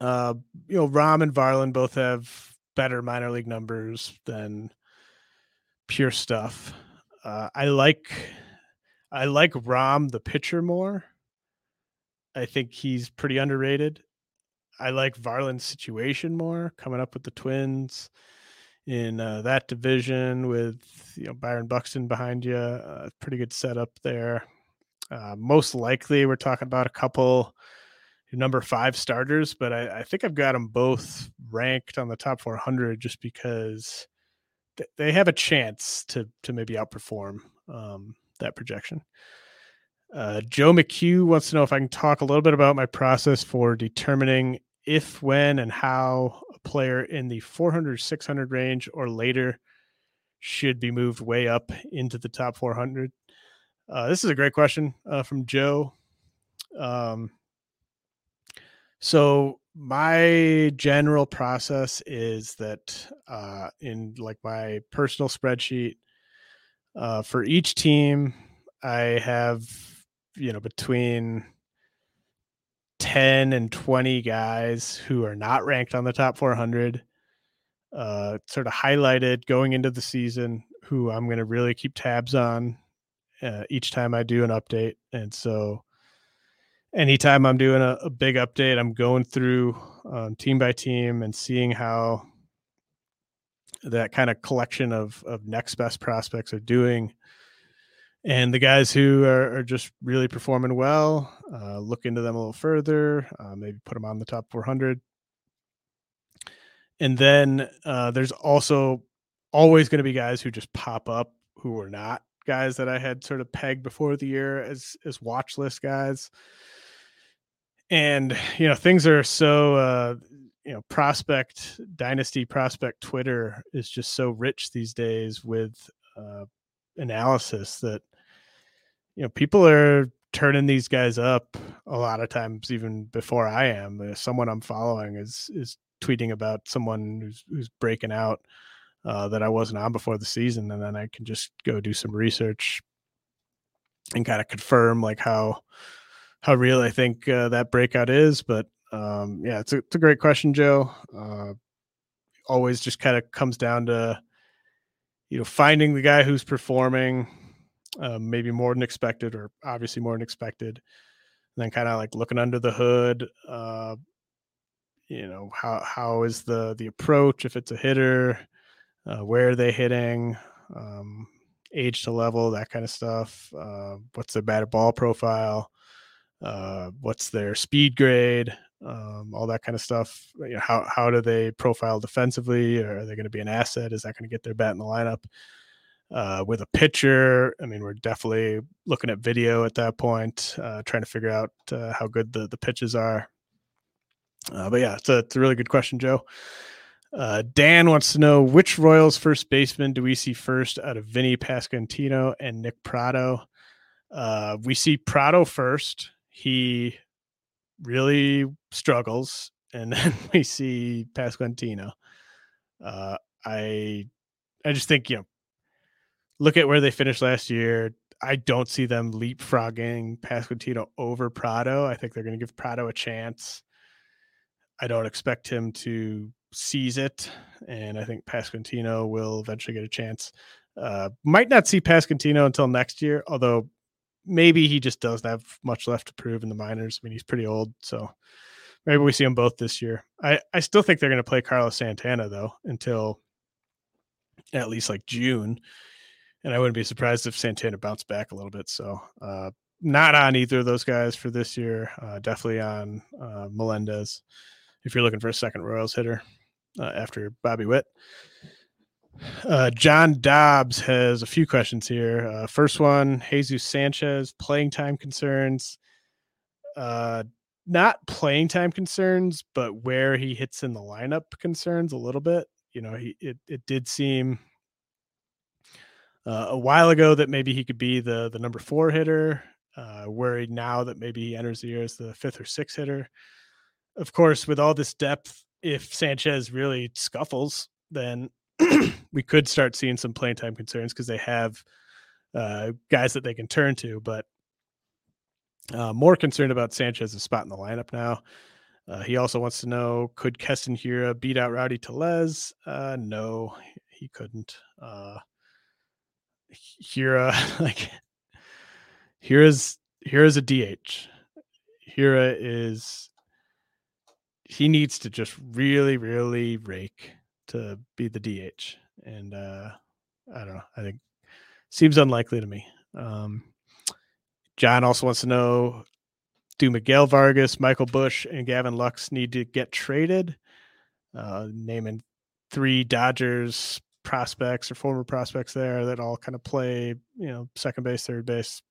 Uh, you know, Rom and Varland both have better minor league numbers than pure stuff. Uh, I like I like Rom the pitcher more. I think he's pretty underrated. I like Varland's situation more, coming up with the Twins in uh, that division with you know Byron Buxton behind you. Uh, pretty good setup there. Uh, most likely, we're talking about a couple number five starters, but I, I think I've got them both ranked on the top 400 just because they have a chance to to maybe outperform um, that projection. Uh, Joe McHugh wants to know if I can talk a little bit about my process for determining if, when, and how a player in the 400, 600 range or later should be moved way up into the top 400. Uh, this is a great question uh, from Joe. Um, so my general process is that uh, in like my personal spreadsheet uh, for each team i have you know between 10 and 20 guys who are not ranked on the top 400 uh, sort of highlighted going into the season who i'm going to really keep tabs on uh, each time i do an update. And so anytime I'm doing a, a big update, I'm going through um, team by team and seeing how that kind of collection of of next best prospects are doing. And the guys who are, are just really performing well, uh, look into them a little further, uh, maybe put them on the top 400. And then uh, there's also always going to be guys who just pop up who are not guys that I had sort of pegged before the year as as watch list guys. And you know, things are so uh you know, prospect dynasty prospect Twitter is just so rich these days with uh analysis that you know, people are turning these guys up a lot of times even before I am. Uh, someone I'm following is is tweeting about someone who's who's breaking out uh, that I wasn't on before the season, and then I can just go do some research and kind of confirm like how how real I think uh, that breakout is. But um, yeah, it's a, it's a great question, Joe. Uh, always just kind of comes down to you know finding the guy who's performing uh, maybe more than expected, or obviously more than expected, and then kind of like looking under the hood. Uh, you know how how is the the approach if it's a hitter uh, where are they hitting, um, age to level, that kind of stuff. Uh, what's their batted ball profile? Uh, what's their speed grade? Um, all that kind of stuff. You know, how how do they profile defensively? Or are they going to be an asset? Is that going to get their bat in the lineup? Uh, with a pitcher, I mean, we're definitely looking at video at that point, uh, trying to figure out uh, how good the the pitches are. Uh, but yeah, it's a, it's a really good question, Joe. Uh, Dan wants to know which Royals first baseman do we see first out of Vinnie Pasquantino and Nick Pratto? Uh, we see Pratto first. He really struggles, and then we see Pasquantino. Uh, I I just think you know, look at where they finished last year. I don't see them leapfrogging Pasquantino over Pratto. I think they're going to give Pratto a chance. I don't expect him to seize it, and I think Pasquantino will eventually get a chance. Uh, might not see Pasquantino until next year, although maybe he just doesn't have much left to prove in the minors. I mean, he's pretty old, so maybe we see them both this year. I, I still think they're going to play Carlos Santana though until at least like June, and I wouldn't be surprised if Santana bounced back a little bit. So, uh, not on either of those guys for this year. Uh, definitely on uh, Melendez if you're looking for a second Royals hitter uh, after Bobby Witt. Uh, John Dobbs has a few questions here. Uh, first one Jesus Sanchez, playing time concerns. Uh, not playing time concerns, but where he hits in the lineup concerns a little bit. You know, he it, it did seem uh, a while ago that maybe he could be the the number four hitter. Uh, worried now that maybe he enters the year as the fifth or sixth hitter. Of course, with all this depth if Sanchez really scuffles, then we could start seeing some playing time concerns because they have uh, guys that they can turn to. But uh, more concerned about Sanchez's spot in the lineup now. Uh, he also wants to know could Keston Hiura beat out Rowdy Tellez? Uh, no, he couldn't. Uh, Hiura, like, Hiura's Hiura's a DH. Hiura is he needs to just really, really rake to be the DH. And uh, I don't know. I think seems unlikely to me. Um, John also wants to know do Miguel Vargas, Michael Busch, and Gavin Lux need to get traded? Uh, naming three Dodgers prospects or former prospects there that all kind of play, you know, second base, third base,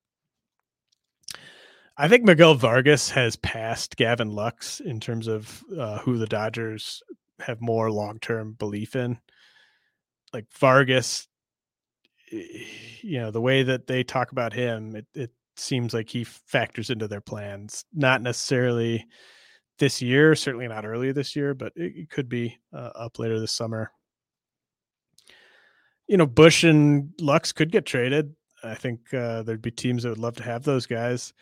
I think Miguel Vargas has passed Gavin Lux in terms of uh, who the Dodgers have more long term belief in. Like Vargas, you know, the way that they talk about him, it, it seems like he factors into their plans. Not necessarily this year, certainly not earlier this year, but it, it could be uh, up later this summer. You know, Busch and Lux could get traded. I think uh, there'd be teams that would love to have those guys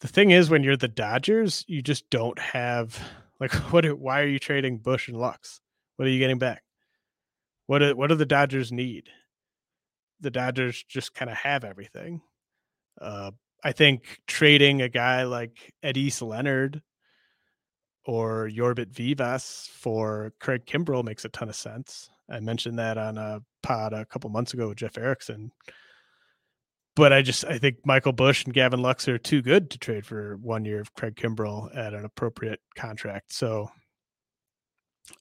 the thing is when you're the Dodgers, you just don't have like what why are you trading Busch and Lux? What are you getting back? What do, what do the Dodgers need? The Dodgers just kind of have everything. Uh, I think trading a guy like Eddys Leonard or Jorbit Vivas for Craig Kimbrel makes a ton of sense. I mentioned that on a pod a couple months ago with Jeff Erickson but I just I think Michael Busch and Gavin Lux are too good to trade for one year of Craig Kimbrel at an appropriate contract. So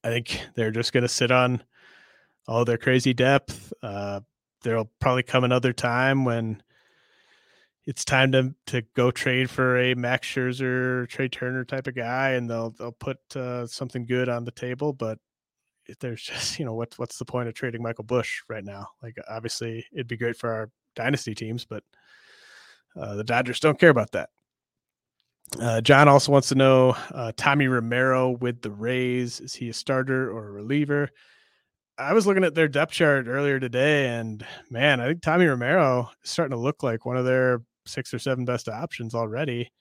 I think they're just going to sit on all their crazy depth. Uh, there'll probably come another time when it's time to to go trade for a Max Scherzer, Trea Turner type of guy, and they'll they'll put uh, something good on the table. But there's just you know what's what's the point of trading Michael Busch right now? Like obviously it'd be great for our dynasty teams, but uh, the Dodgers don't care about that. Uh, John also wants to know uh, Tommy Romero with the Rays. Is he a starter or a reliever? I was looking at their depth chart earlier today, and man, I think Tommy Romero is starting to look like one of their six or seven best options already.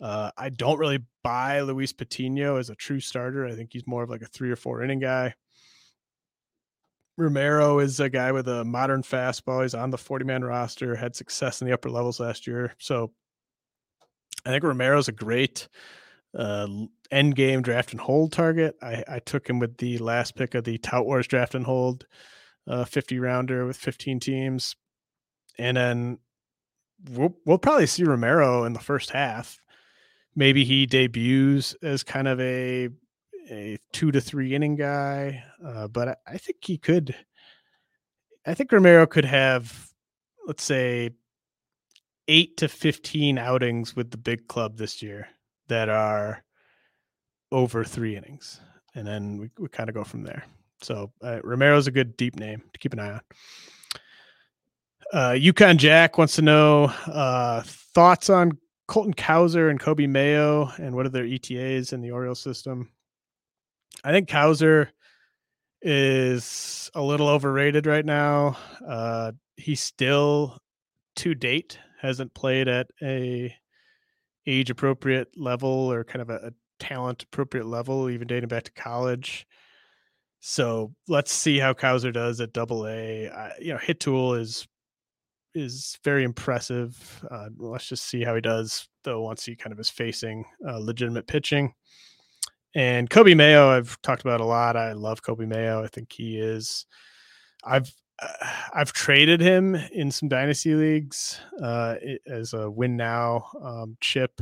Uh, I don't really buy Luis Patino as a true starter. I think he's more of like a three or four inning guy. Romero is a guy with a modern fastball. He's on the 40 man roster, had success in the upper levels last year. So I think Romero's a great uh, end game draft and hold target. I, I took him with the last pick of the Tout Wars draft and hold uh, 50 rounder with 15 teams. And then we'll, we'll probably see Romero in the first half. Maybe he debuts as kind of a a two to three inning guy, uh, but I, I think he could. I think Romero could have, let's say, eight to fifteen outings with the big club this year that are over three innings, and then we, we kind of go from there. So uh, Romero's a good deep name to keep an eye on. Uh, Yukon Jack wants to know uh, thoughts on Colton Cowser and Coby Mayo and what are their ETAs in the Orioles system. I think Cowser is a little overrated right now. Uh, he's still to date hasn't played at a age appropriate level or kind of a, a talent appropriate level, even dating back to college. So let's see how Cowser does at Double A. You know, hit tool is is very impressive. Uh, let's just see how he does though once he kind of is facing uh, legitimate pitching. And Coby Mayo, I've talked about a lot. I love Coby Mayo. I think he is. I've uh, I've traded him in some dynasty leagues uh, as a win now um, chip.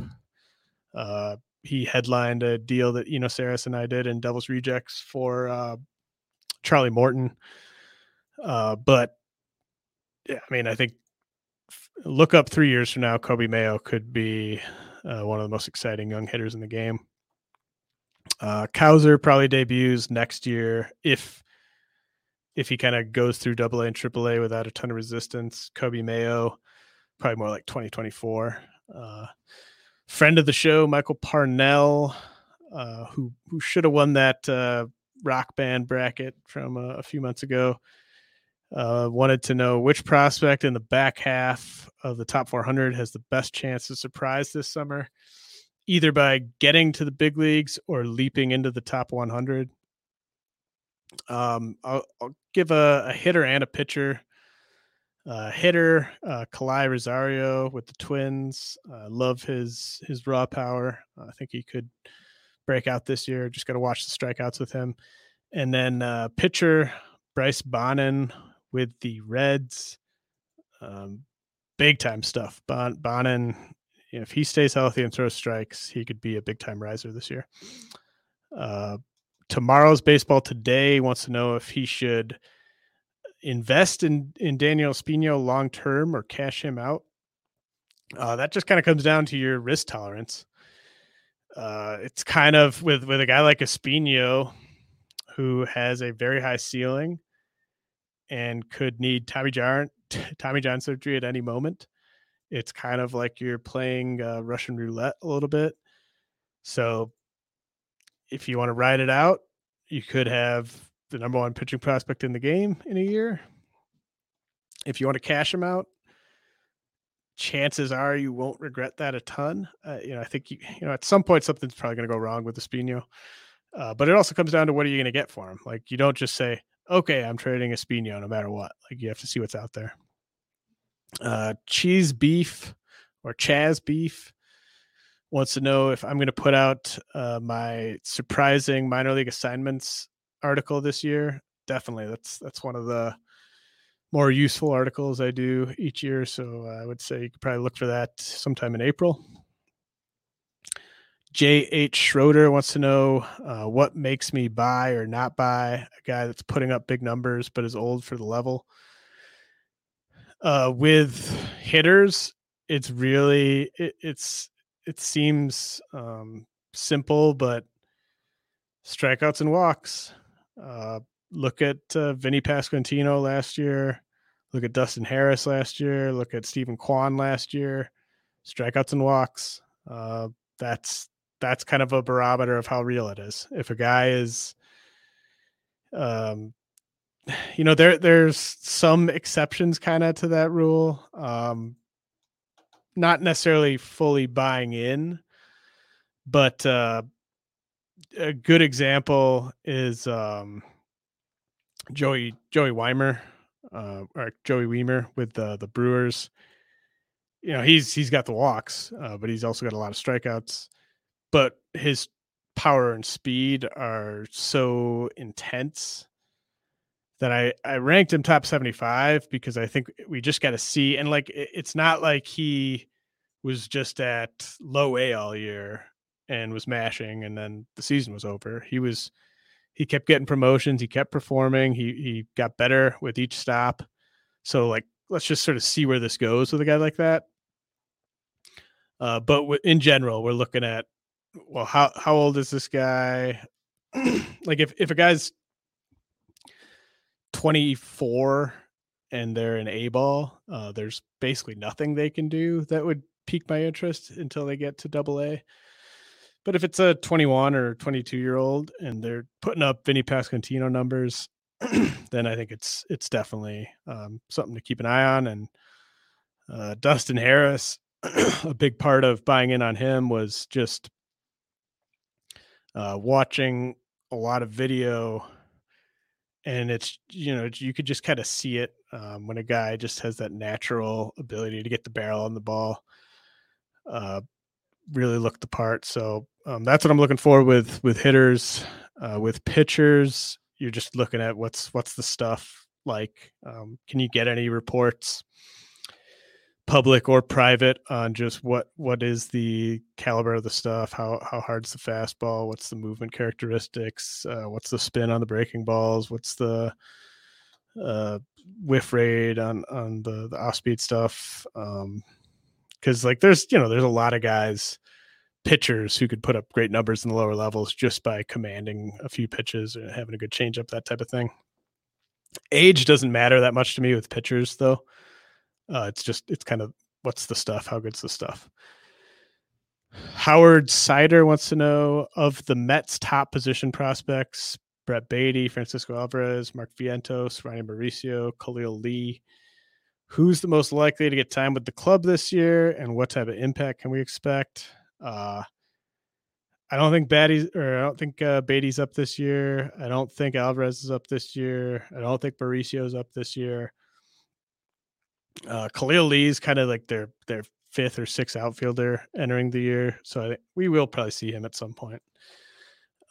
Uh, he headlined a deal that Eno Sarris and I did in Devil's Rejects for uh, Charlie Morton. Uh, but yeah, I mean, I think look up three years from now, Coby Mayo could be uh, one of the most exciting young hitters in the game. Uh, probably debuts next year if if he kind of goes through Double A AA and Triple A without a ton of resistance. Coby Mayo probably more like 2024. Uh, friend of the show, Michael Parnell, uh, who who should have won that uh, rock band bracket from a few months ago. Uh, wanted to know which prospect in the back half of the top 400 has the best chance to surprise this summer either by getting to the big leagues or leaping into the top 100. Um, I'll, I'll give a, a, hitter and a pitcher. Uh, hitter, uh, Kalai Rosario with the Twins. Uh, love his his raw power. I think he could break out this year. Just got to watch the strikeouts with him. And then uh, pitcher Bryce Bonnin with the Reds. Um, big time stuff. Bon- If he stays healthy and throws strikes, he could be a big time riser this year. Uh, tomorrow's baseball today wants to know if he should invest in in Daniel Espino long term or cash him out. Uh, that just kind of comes down to your risk tolerance. Uh, it's kind of with with a guy like Espino, who has a very high ceiling and could need Tommy John Tommy John surgery at any moment it's kind of like you're playing uh, Russian roulette a little bit. So if you want to ride it out, you could have the number one pitching prospect in the game in a year. If you want to cash him out, chances are you won't regret that a ton. Uh, you know, I think you, you know at some point something's probably going to go wrong with Espino. Uh, but it also comes down to what are you going to get for him? Like you don't just say, "Okay, I'm trading Espino no matter what." Like you have to see what's out there uh, cheese beef or Chaz beef wants to know if I'm going to put out uh, my surprising minor league assignments article this year. Definitely, that's that's one of the more useful articles I do each year. So I would say you could probably look for that sometime in April. J.H. Schroeder wants to know uh, what makes me buy or not buy a guy that's putting up big numbers but is old for the level. Uh, with hitters, it's really it, it's it seems um, simple, but strikeouts and walks. Uh, look at uh, Vinnie Pasquantino last year. Look at Dustin Harris last year. Look at Steven Kwan last year. Strikeouts and walks. Uh, that's that's kind of a barometer of how real it is. If a guy is, um, you know, there there's some exceptions kind of to that rule. Um, not necessarily fully buying in, but uh, a good example is um, Joey Joey Wiemer, uh, or Joey weimer with the the Brewers. You know, he's he's got the walks, uh, but he's also got a lot of strikeouts. But his power and speed are so intense that I I ranked him top 75 because I think we just got to see and like it's not like he was just at low A all year and was mashing and then the season was over. He was he kept getting promotions, he kept performing, he he got better with each stop. So like let's just sort of see where this goes with a guy like that. Uh, but w- in general, we're looking at well, how how old is this guy? like if if a guy's 24 and they're an A ball, uh, there's basically nothing they can do that would pique my interest until they get to double A. But if it's a 21 or 22 year old and they're putting up Vinnie Pasquantino numbers, then I think it's it's definitely um, something to keep an eye on. And uh, Dustin Harris, a big part of buying in on him was just uh, watching a lot of video and it's you know you could just kind of see it um, when a guy just has that natural ability to get the barrel on the ball uh, really look the part. So um, that's what i'm looking for with with hitters uh, with pitchers. You're just looking at what's what's the stuff like um, can you get any reports public or private on just what what is the caliber of the stuff how how hard's the fastball what's the movement characteristics uh, what's the spin on the breaking balls what's the uh, whiff rate on on the the off speed stuff um because like there's you know there's a lot of guys pitchers who could put up great numbers in the lower levels just by commanding a few pitches and having a good changeup that type of thing. Age doesn't matter that much to me with pitchers though uh, it's just it's kind of what's the stuff? How good's the stuff? Howard Sider wants to know of the Mets' top position prospects: Brett Baty, Francisco Alvarez, Mark Vientos, Ryan Mauricio, Khalil Lee. Who's the most likely to get time with the club this year, and what type of impact can we expect? Uh, I don't think Batty's or I don't think uh, Baty's up this year. I don't think Alvarez is up this year. I don't think Mauricio's up this year. Uh, Khalil Lee's kind of like their their fifth or sixth outfielder entering the year, so I, think we will probably see him at some point.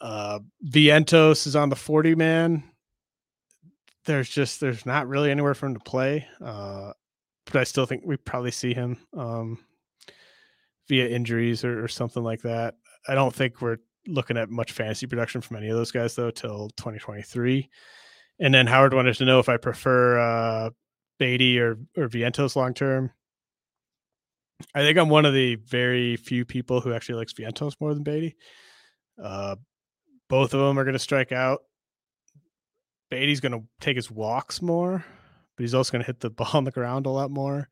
Uh, Vientos is on the forty man. There's just there's not really anywhere for him to play, uh, but I still think we probably see him um, via injuries or, or something like that. I don't think we're looking at much fantasy production from any of those guys though till 2023. And then Howard wanted to know if I prefer uh, Baty or or Vientos long term. I think I'm one of the very few people who actually likes Vientos more than Baty. Uh, both of them are going to strike out. Baty's going to take his walks more, but he's also going to hit the ball on the ground a lot more.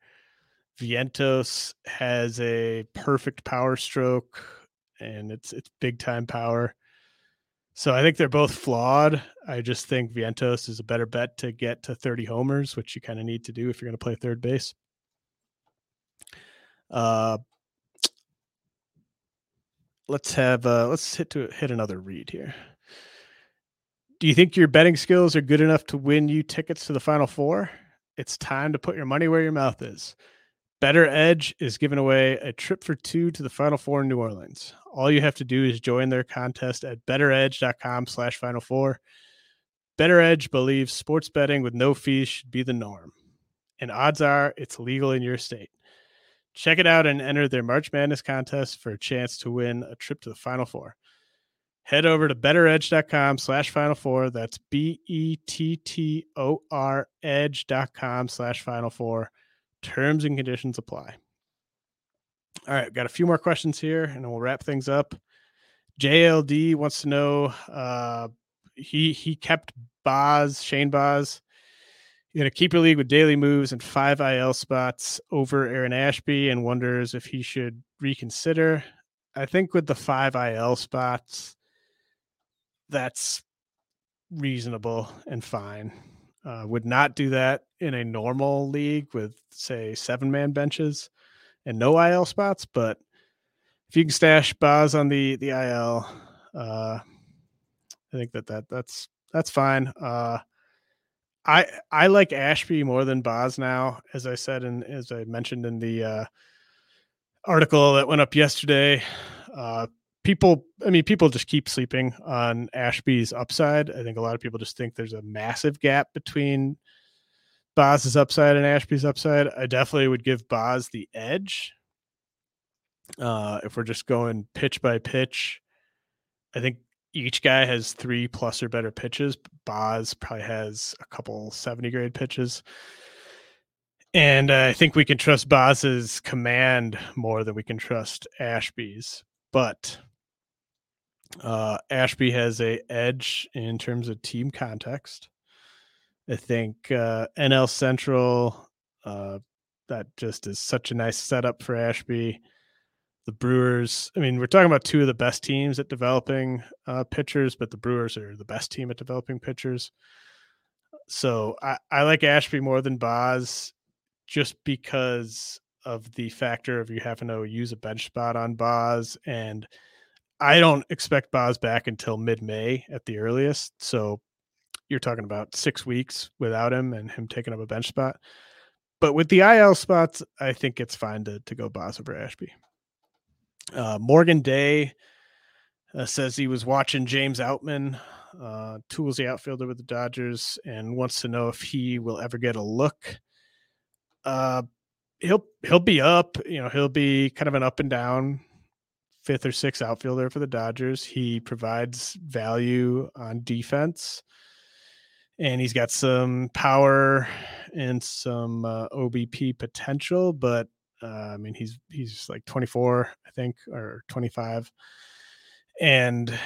Vientos has a perfect power stroke, and it's it's big time power. So I think they're both flawed. I just think Vientos is a better bet to get to 30 homers, which you kind of need to do if you're going to play third base. Uh, let's have uh, let's hit to hit another read here. Do you think your betting skills are good enough to win you tickets to the Final Four? It's time to put your money where your mouth is. BettorEdge is giving away a trip for two to the Final Four in New Orleans. All you have to do is join their contest at bettoredge.com slash final four. BettorEdge believes sports betting with no fees should be the norm, and odds are it's legal in your state. Check it out and enter their March Madness contest for a chance to win a trip to the Final Four. Head over to bettoredge.com slash final four. That's B E T T O R edge.com slash final four. Terms and conditions apply. All right, got a few more questions here and we'll wrap things up. JLD wants to know uh, he he kept Boz, Shane Baz, in a keeper league with daily moves and five IL spots over Aaron Ashby and wonders if he should reconsider. I think with the five IL spots, that's reasonable and fine. Uh, would not do that in a normal league with, say, seven man benches and no IL spots, but if you can stash Baz on the the IL, uh, I think that that that's that's fine. Uh, I I like Ashby more than Baz now, as I said and as I mentioned in the uh, article that went up yesterday. Uh, people, I mean, people just keep sleeping on Ashby's upside. I think a lot of people just think there's a massive gap between Baz's upside and Ashby's upside. I definitely would give Baz the edge. Uh, if we're just going pitch by pitch, I think each guy has three plus or better pitches. Baz probably has a couple 70 grade pitches. And uh, I think we can trust Baz's command more than we can trust Ashby's. But uh, Ashby has a edge in terms of team context. I think uh, NL Central, uh, that just is such a nice setup for Ashby the Brewers. I mean, we're talking about two of the best teams at developing uh, pitchers, but the Brewers are the best team at developing pitchers. So I, I like Ashby more than Boz just because of the factor of you having to use a bench spot on Boz And I don't expect Baz back until mid May at the earliest. So you're talking about six weeks without him and him taking up a bench spot. But with the IL spots, I think it's fine to, to go Baz over Ashby. Uh, Morgan Day uh, says he was watching James Outman, uh, toolsy outfielder with the Dodgers, and wants to know if he will ever get a look. Uh, he'll he'll be up. You know, he'll be kind of an up and down fifth or sixth outfielder for the Dodgers. He provides value on defense, and he's got some power and some uh, OBP potential, but uh, I mean, he's he's like 24, I think, or 25, and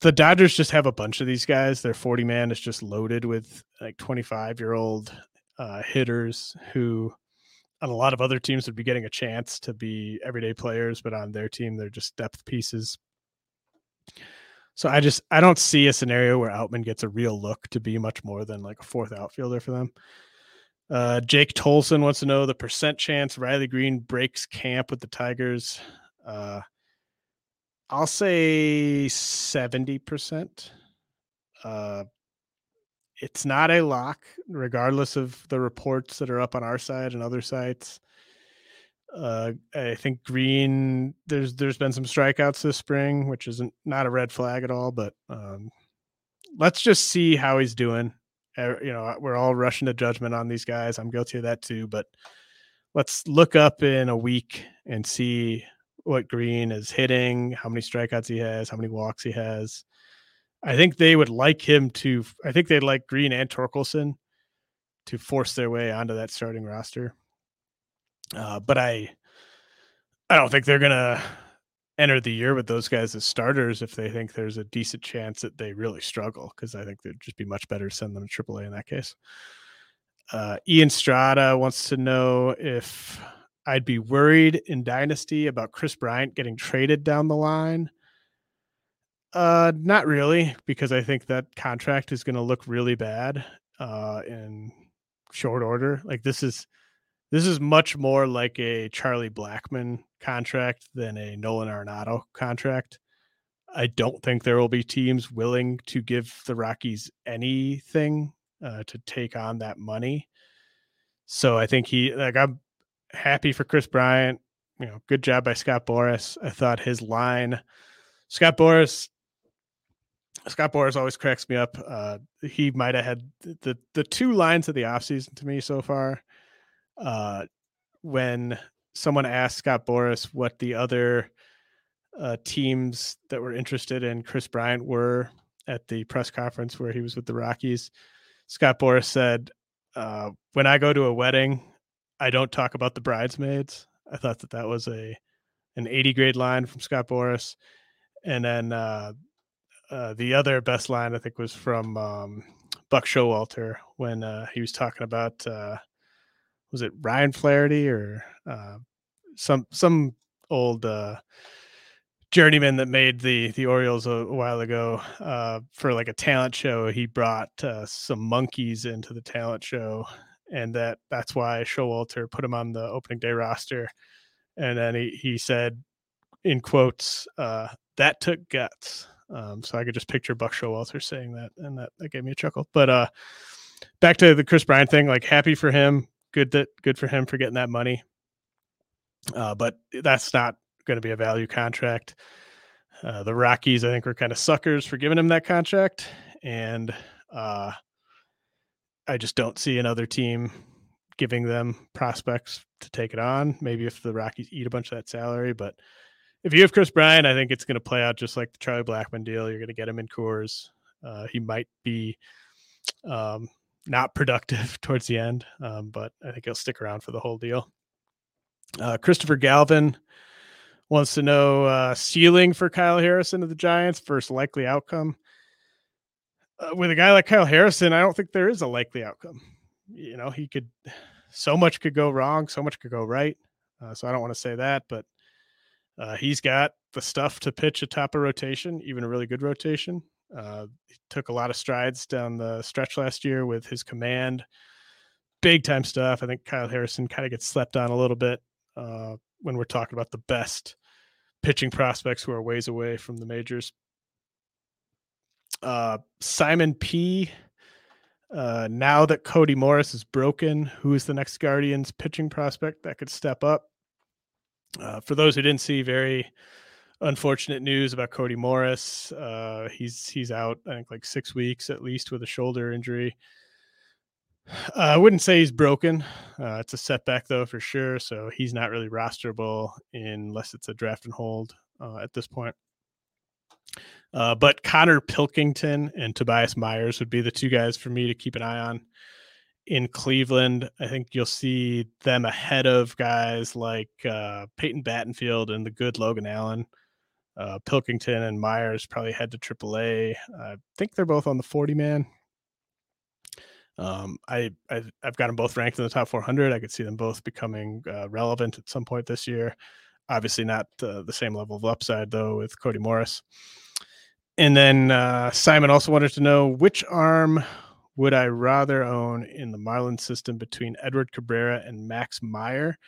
the Dodgers just have a bunch of these guys. Their 40 man is just loaded with like 25 year old uh, hitters who, on a lot of other teams, would be getting a chance to be everyday players, but on their team, they're just depth pieces. So I just I don't see a scenario where Outman gets a real look to be much more than like a fourth outfielder for them. Uh, Jake Tolson wants to know the percent chance Riley Greene breaks camp with the Tigers. Uh, I'll say 70%. Uh, it's not a lock, regardless of the reports that are up on our side and other sites. Uh, I think Greene There's there's been some strikeouts this spring, which isn't not a red flag at all. But um, let's just see how he's doing you know we're all rushing to judgment on these guys i'm guilty of that too but let's look up in a week and see what Greene is hitting how many strikeouts he has how many walks he has i think they would like him to i think they'd like Greene and torkelson to force their way onto that starting roster uh, but i i don't think they're gonna enter the year with those guys as starters if they think there's a decent chance that they really struggle because I think they'd just be much better to send them to AAA in that case. Uh, Ian Strada wants to know if I'd be worried in Dynasty about Kris Bryant getting traded down the line. Uh, not really, because I think that contract is going to look really bad uh, in short order. Like this is this is much more like a Charlie Blackmon contract than a Nolan Arenado contract. I don't think there will be teams willing to give the Rockies anything uh, to take on that money. So I think he like I'm happy for Kris Bryant. You know, good job by Scott Boras. I thought his line, Scott Boras Scott Boras always cracks me up. Uh, he might have had the the two lines of the offseason to me so far. Uh, when someone asked Scott Boras what the other uh, teams that were interested in Kris Bryant were at the press conference where he was with the Rockies, Scott Boras said, uh, "When I go to a wedding, I don't talk about the bridesmaids." I thought that that was a an 80 grade line from Scott Boras, and then uh, uh, the other best line I think was from um, Buck Showalter when uh, he was talking about uh, was it Ryan Flaherty or uh, some some old uh, journeyman that made the the Orioles a, a while ago for like a talent show. He brought some monkeys into the talent show, and that that's why Showalter put him on the opening day roster. And then he he said, in quotes, "That took guts." Um, so I could just picture Buck Showalter saying that, and that that gave me a chuckle. But uh, back to the Kris Bryant thing, like happy for him. Good that good for him for getting that money. Uh, but that's not going to be a value contract. Uh, the Rockies, I think, were kind of suckers for giving him that contract, and uh, I just don't see another team giving them prospects to take it on. Maybe if the Rockies eat a bunch of that salary, but if you have Kris Bryant, I think it's going to play out just like the Charlie Blackmon deal. You're going to get him in Coors. Uh, he might be um, not productive towards the end, um, but I think he'll stick around for the whole deal. Uh, Christopher Galvin wants to know uh, ceiling for Kyle Harrison of the Giants versus likely outcome. Uh, with a guy like Kyle Harrison, I don't think there is a likely outcome. You know, he could, so much could go wrong, so much could go right. Uh, so I don't want to say that, but uh, he's got the stuff to pitch atop a rotation, even a really good rotation. Uh, he took a lot of strides down the stretch last year with his command, big time stuff. I think Kyle Harrison kind of gets slept on a little bit uh, when we're talking about the best pitching prospects who are ways away from the majors. Uh, Simon P. Uh, now that Cody Morris is broken, who is the next Guardians pitching prospect that could step up? Uh, for those who didn't see, very unfortunate news about Cody Morris. Uh, he's he's out, I think, like six weeks at least with a shoulder injury. Uh, I wouldn't say he's broken. Uh, it's a setback though for sure. So he's not really rosterable unless it's a draft and hold uh, at this point. Uh, but Connor Pilkington and Tobias Myers would be the two guys for me to keep an eye on in Cleveland. I think you'll see them ahead of guys like uh, Peyton Battenfield and the good Logan Allen. Uh, Pilkington and Myers probably head to AAA. I think they're both on the 40 man. Um, I, I have got them both ranked in the top 400. I could see them both becoming uh, relevant at some point this year. Obviously, not uh, the same level of upside though with Cody Morris. And then uh, Simon also wanted to know which arm would I rather own in the Marlin system between Edward Cabrera and Max Meyer?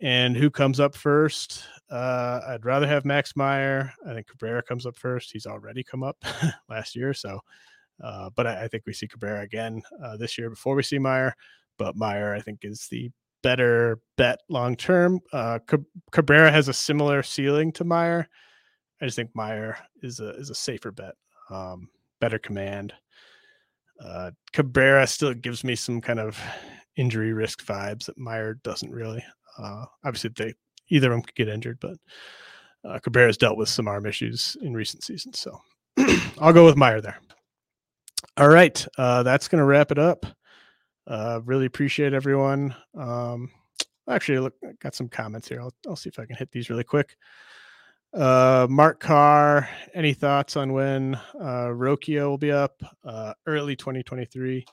And who comes up first? Uh, I'd rather have Max Meyer. I think Cabrera comes up first. He's already come up last year, so uh, but I, I, think we see Cabrera again uh, this year before we see Meyer. But Meyer, I think, is the better bet long term. Uh, Cabrera has a similar ceiling to Meyer. I just think Meyer is a is a safer bet, um, better command. Uh, Cabrera still gives me some kind of injury risk vibes that Meyer doesn't really. Uh, obviously, they either of them could get injured, but uh, Cabrera's dealt with some arm issues in recent seasons, so I'll go with Meyer there. All right, uh, that's going to wrap it up. Uh, really appreciate everyone. Um, actually, look, I got some comments here. I'll, I'll see if I can hit these really quick. Uh, Mark Carr, any thoughts on when uh, Rocchio will be up? Uh, early 2023.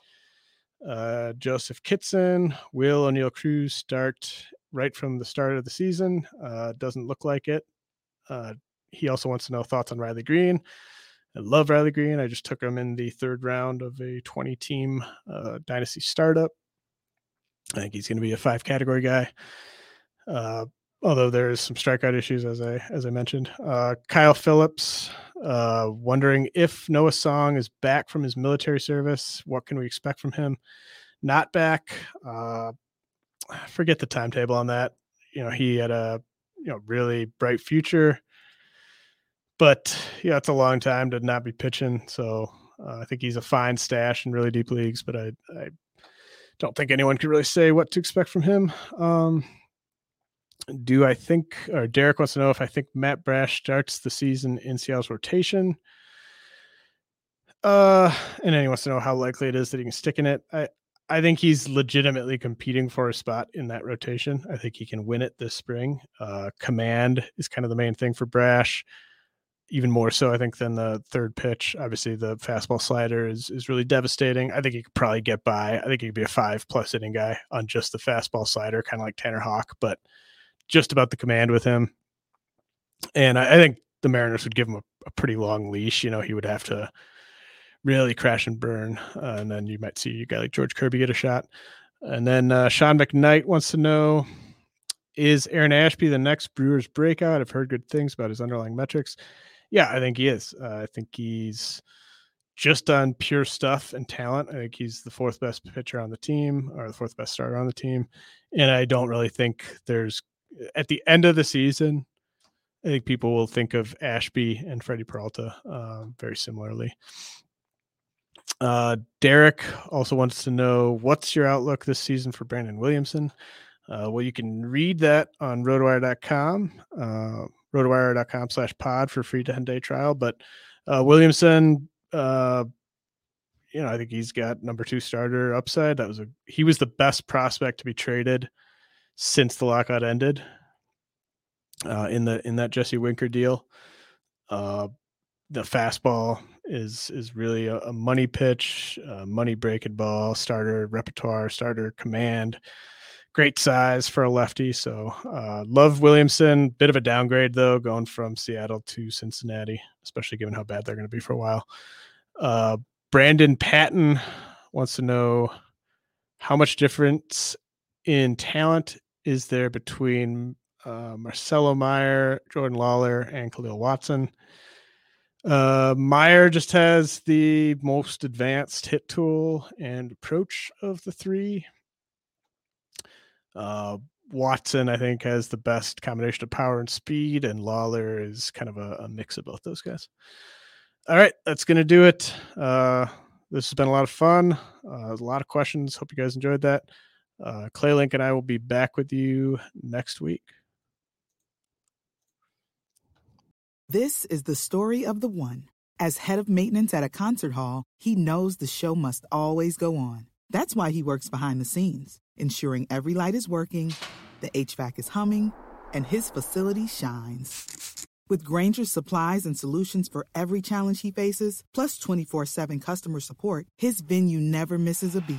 Uh, Joseph Kitson, will Oneil Cruz start right from the start of the season? Uh, doesn't look like it. Uh, he also wants to know thoughts on Riley Greene. I love Riley Greene. I just took him in the third round of a 20 team uh, dynasty startup. I think he's going to be a five category guy. Uh, although there's some strikeout issues as I as I mentioned. Uh, Kyle Phillips uh, wondering if Noah Song is back from his military service. What can we expect from him? Not back. Uh, forget the timetable on that. You know, he had a you know really bright future. but yeah, it's a long time to not be pitching. So uh, I think he's a fine stash in really deep leagues, but I, I don't think anyone could really say what to expect from him. Um, do I think, or Derek wants to know if I think Matt Brash starts the season in Seattle's rotation? Uh, and then he wants to know how likely it is that he can stick in it. I, I think he's legitimately competing for a spot in that rotation. I think he can win it this spring. Uh, command is kind of the main thing for Brash, even more so, I think, than the third pitch. Obviously, the fastball slider is is really devastating. I think he could probably get by. I think he could be a five plus inning guy on just the fastball slider, kind of like Tanner Houck, but just about the command with him. And I, I think the Mariners would give him a, a pretty long leash. You know, he would have to really crash and burn. Uh, and then you might see a guy like George Kirby get a shot. And then uh, Sean McKnight wants to know Is Aaron Ashby the next Brewers breakout? I've heard good things about his underlying metrics. Yeah, I think he is. Uh, I think he's just on pure stuff and talent. I think he's the fourth best pitcher on the team or the fourth best starter on the team. And I don't really think there's, at the end of the season, I think people will think of Ashby and Freddy Peralta uh, very similarly. Uh, Derek also wants to know what's your outlook this season for Brandon Williamson. Uh, well, you can read that on rotowire.com, uh, rotowire.com slash pod for free 10 day trial. But uh, Williamson, uh, you know, I think he's got number two starter upside. That was a he was the best prospect to be traded since the lockout ended uh, in the in that Jesse Winker deal. Uh, the fastball is is really a, a money pitch, a money breaking ball, starter repertoire, starter command. Great size for a lefty. So uh, love Williamson. Bit of a downgrade though, going from Seattle to Cincinnati, especially given how bad they're going to be for a while. Uh, Brandon Patton wants to know how much difference in talent is there between uh, Marcelo Mayer, Jordan Lawlar, and Khalil Watson. Uh, Mayer just has the most advanced hit tool and approach of the three. Uh, Watson, I think, has the best combination of power and speed, and Lawlar is kind of a, a mix of both those guys. All right, that's going to do it. Uh, this has been a lot of fun. Uh, a lot of questions. Hope you guys enjoyed that. Uh, Clay Link and I will be back with you next week. This is the story of the one. As head of maintenance at a concert hall, he knows the show must always go on. That's why he works behind the scenes, ensuring every light is working, the HVAC is humming, and his facility shines. With Grainger's supplies and solutions for every challenge he faces, plus 24 7 customer support, his venue never misses a beat.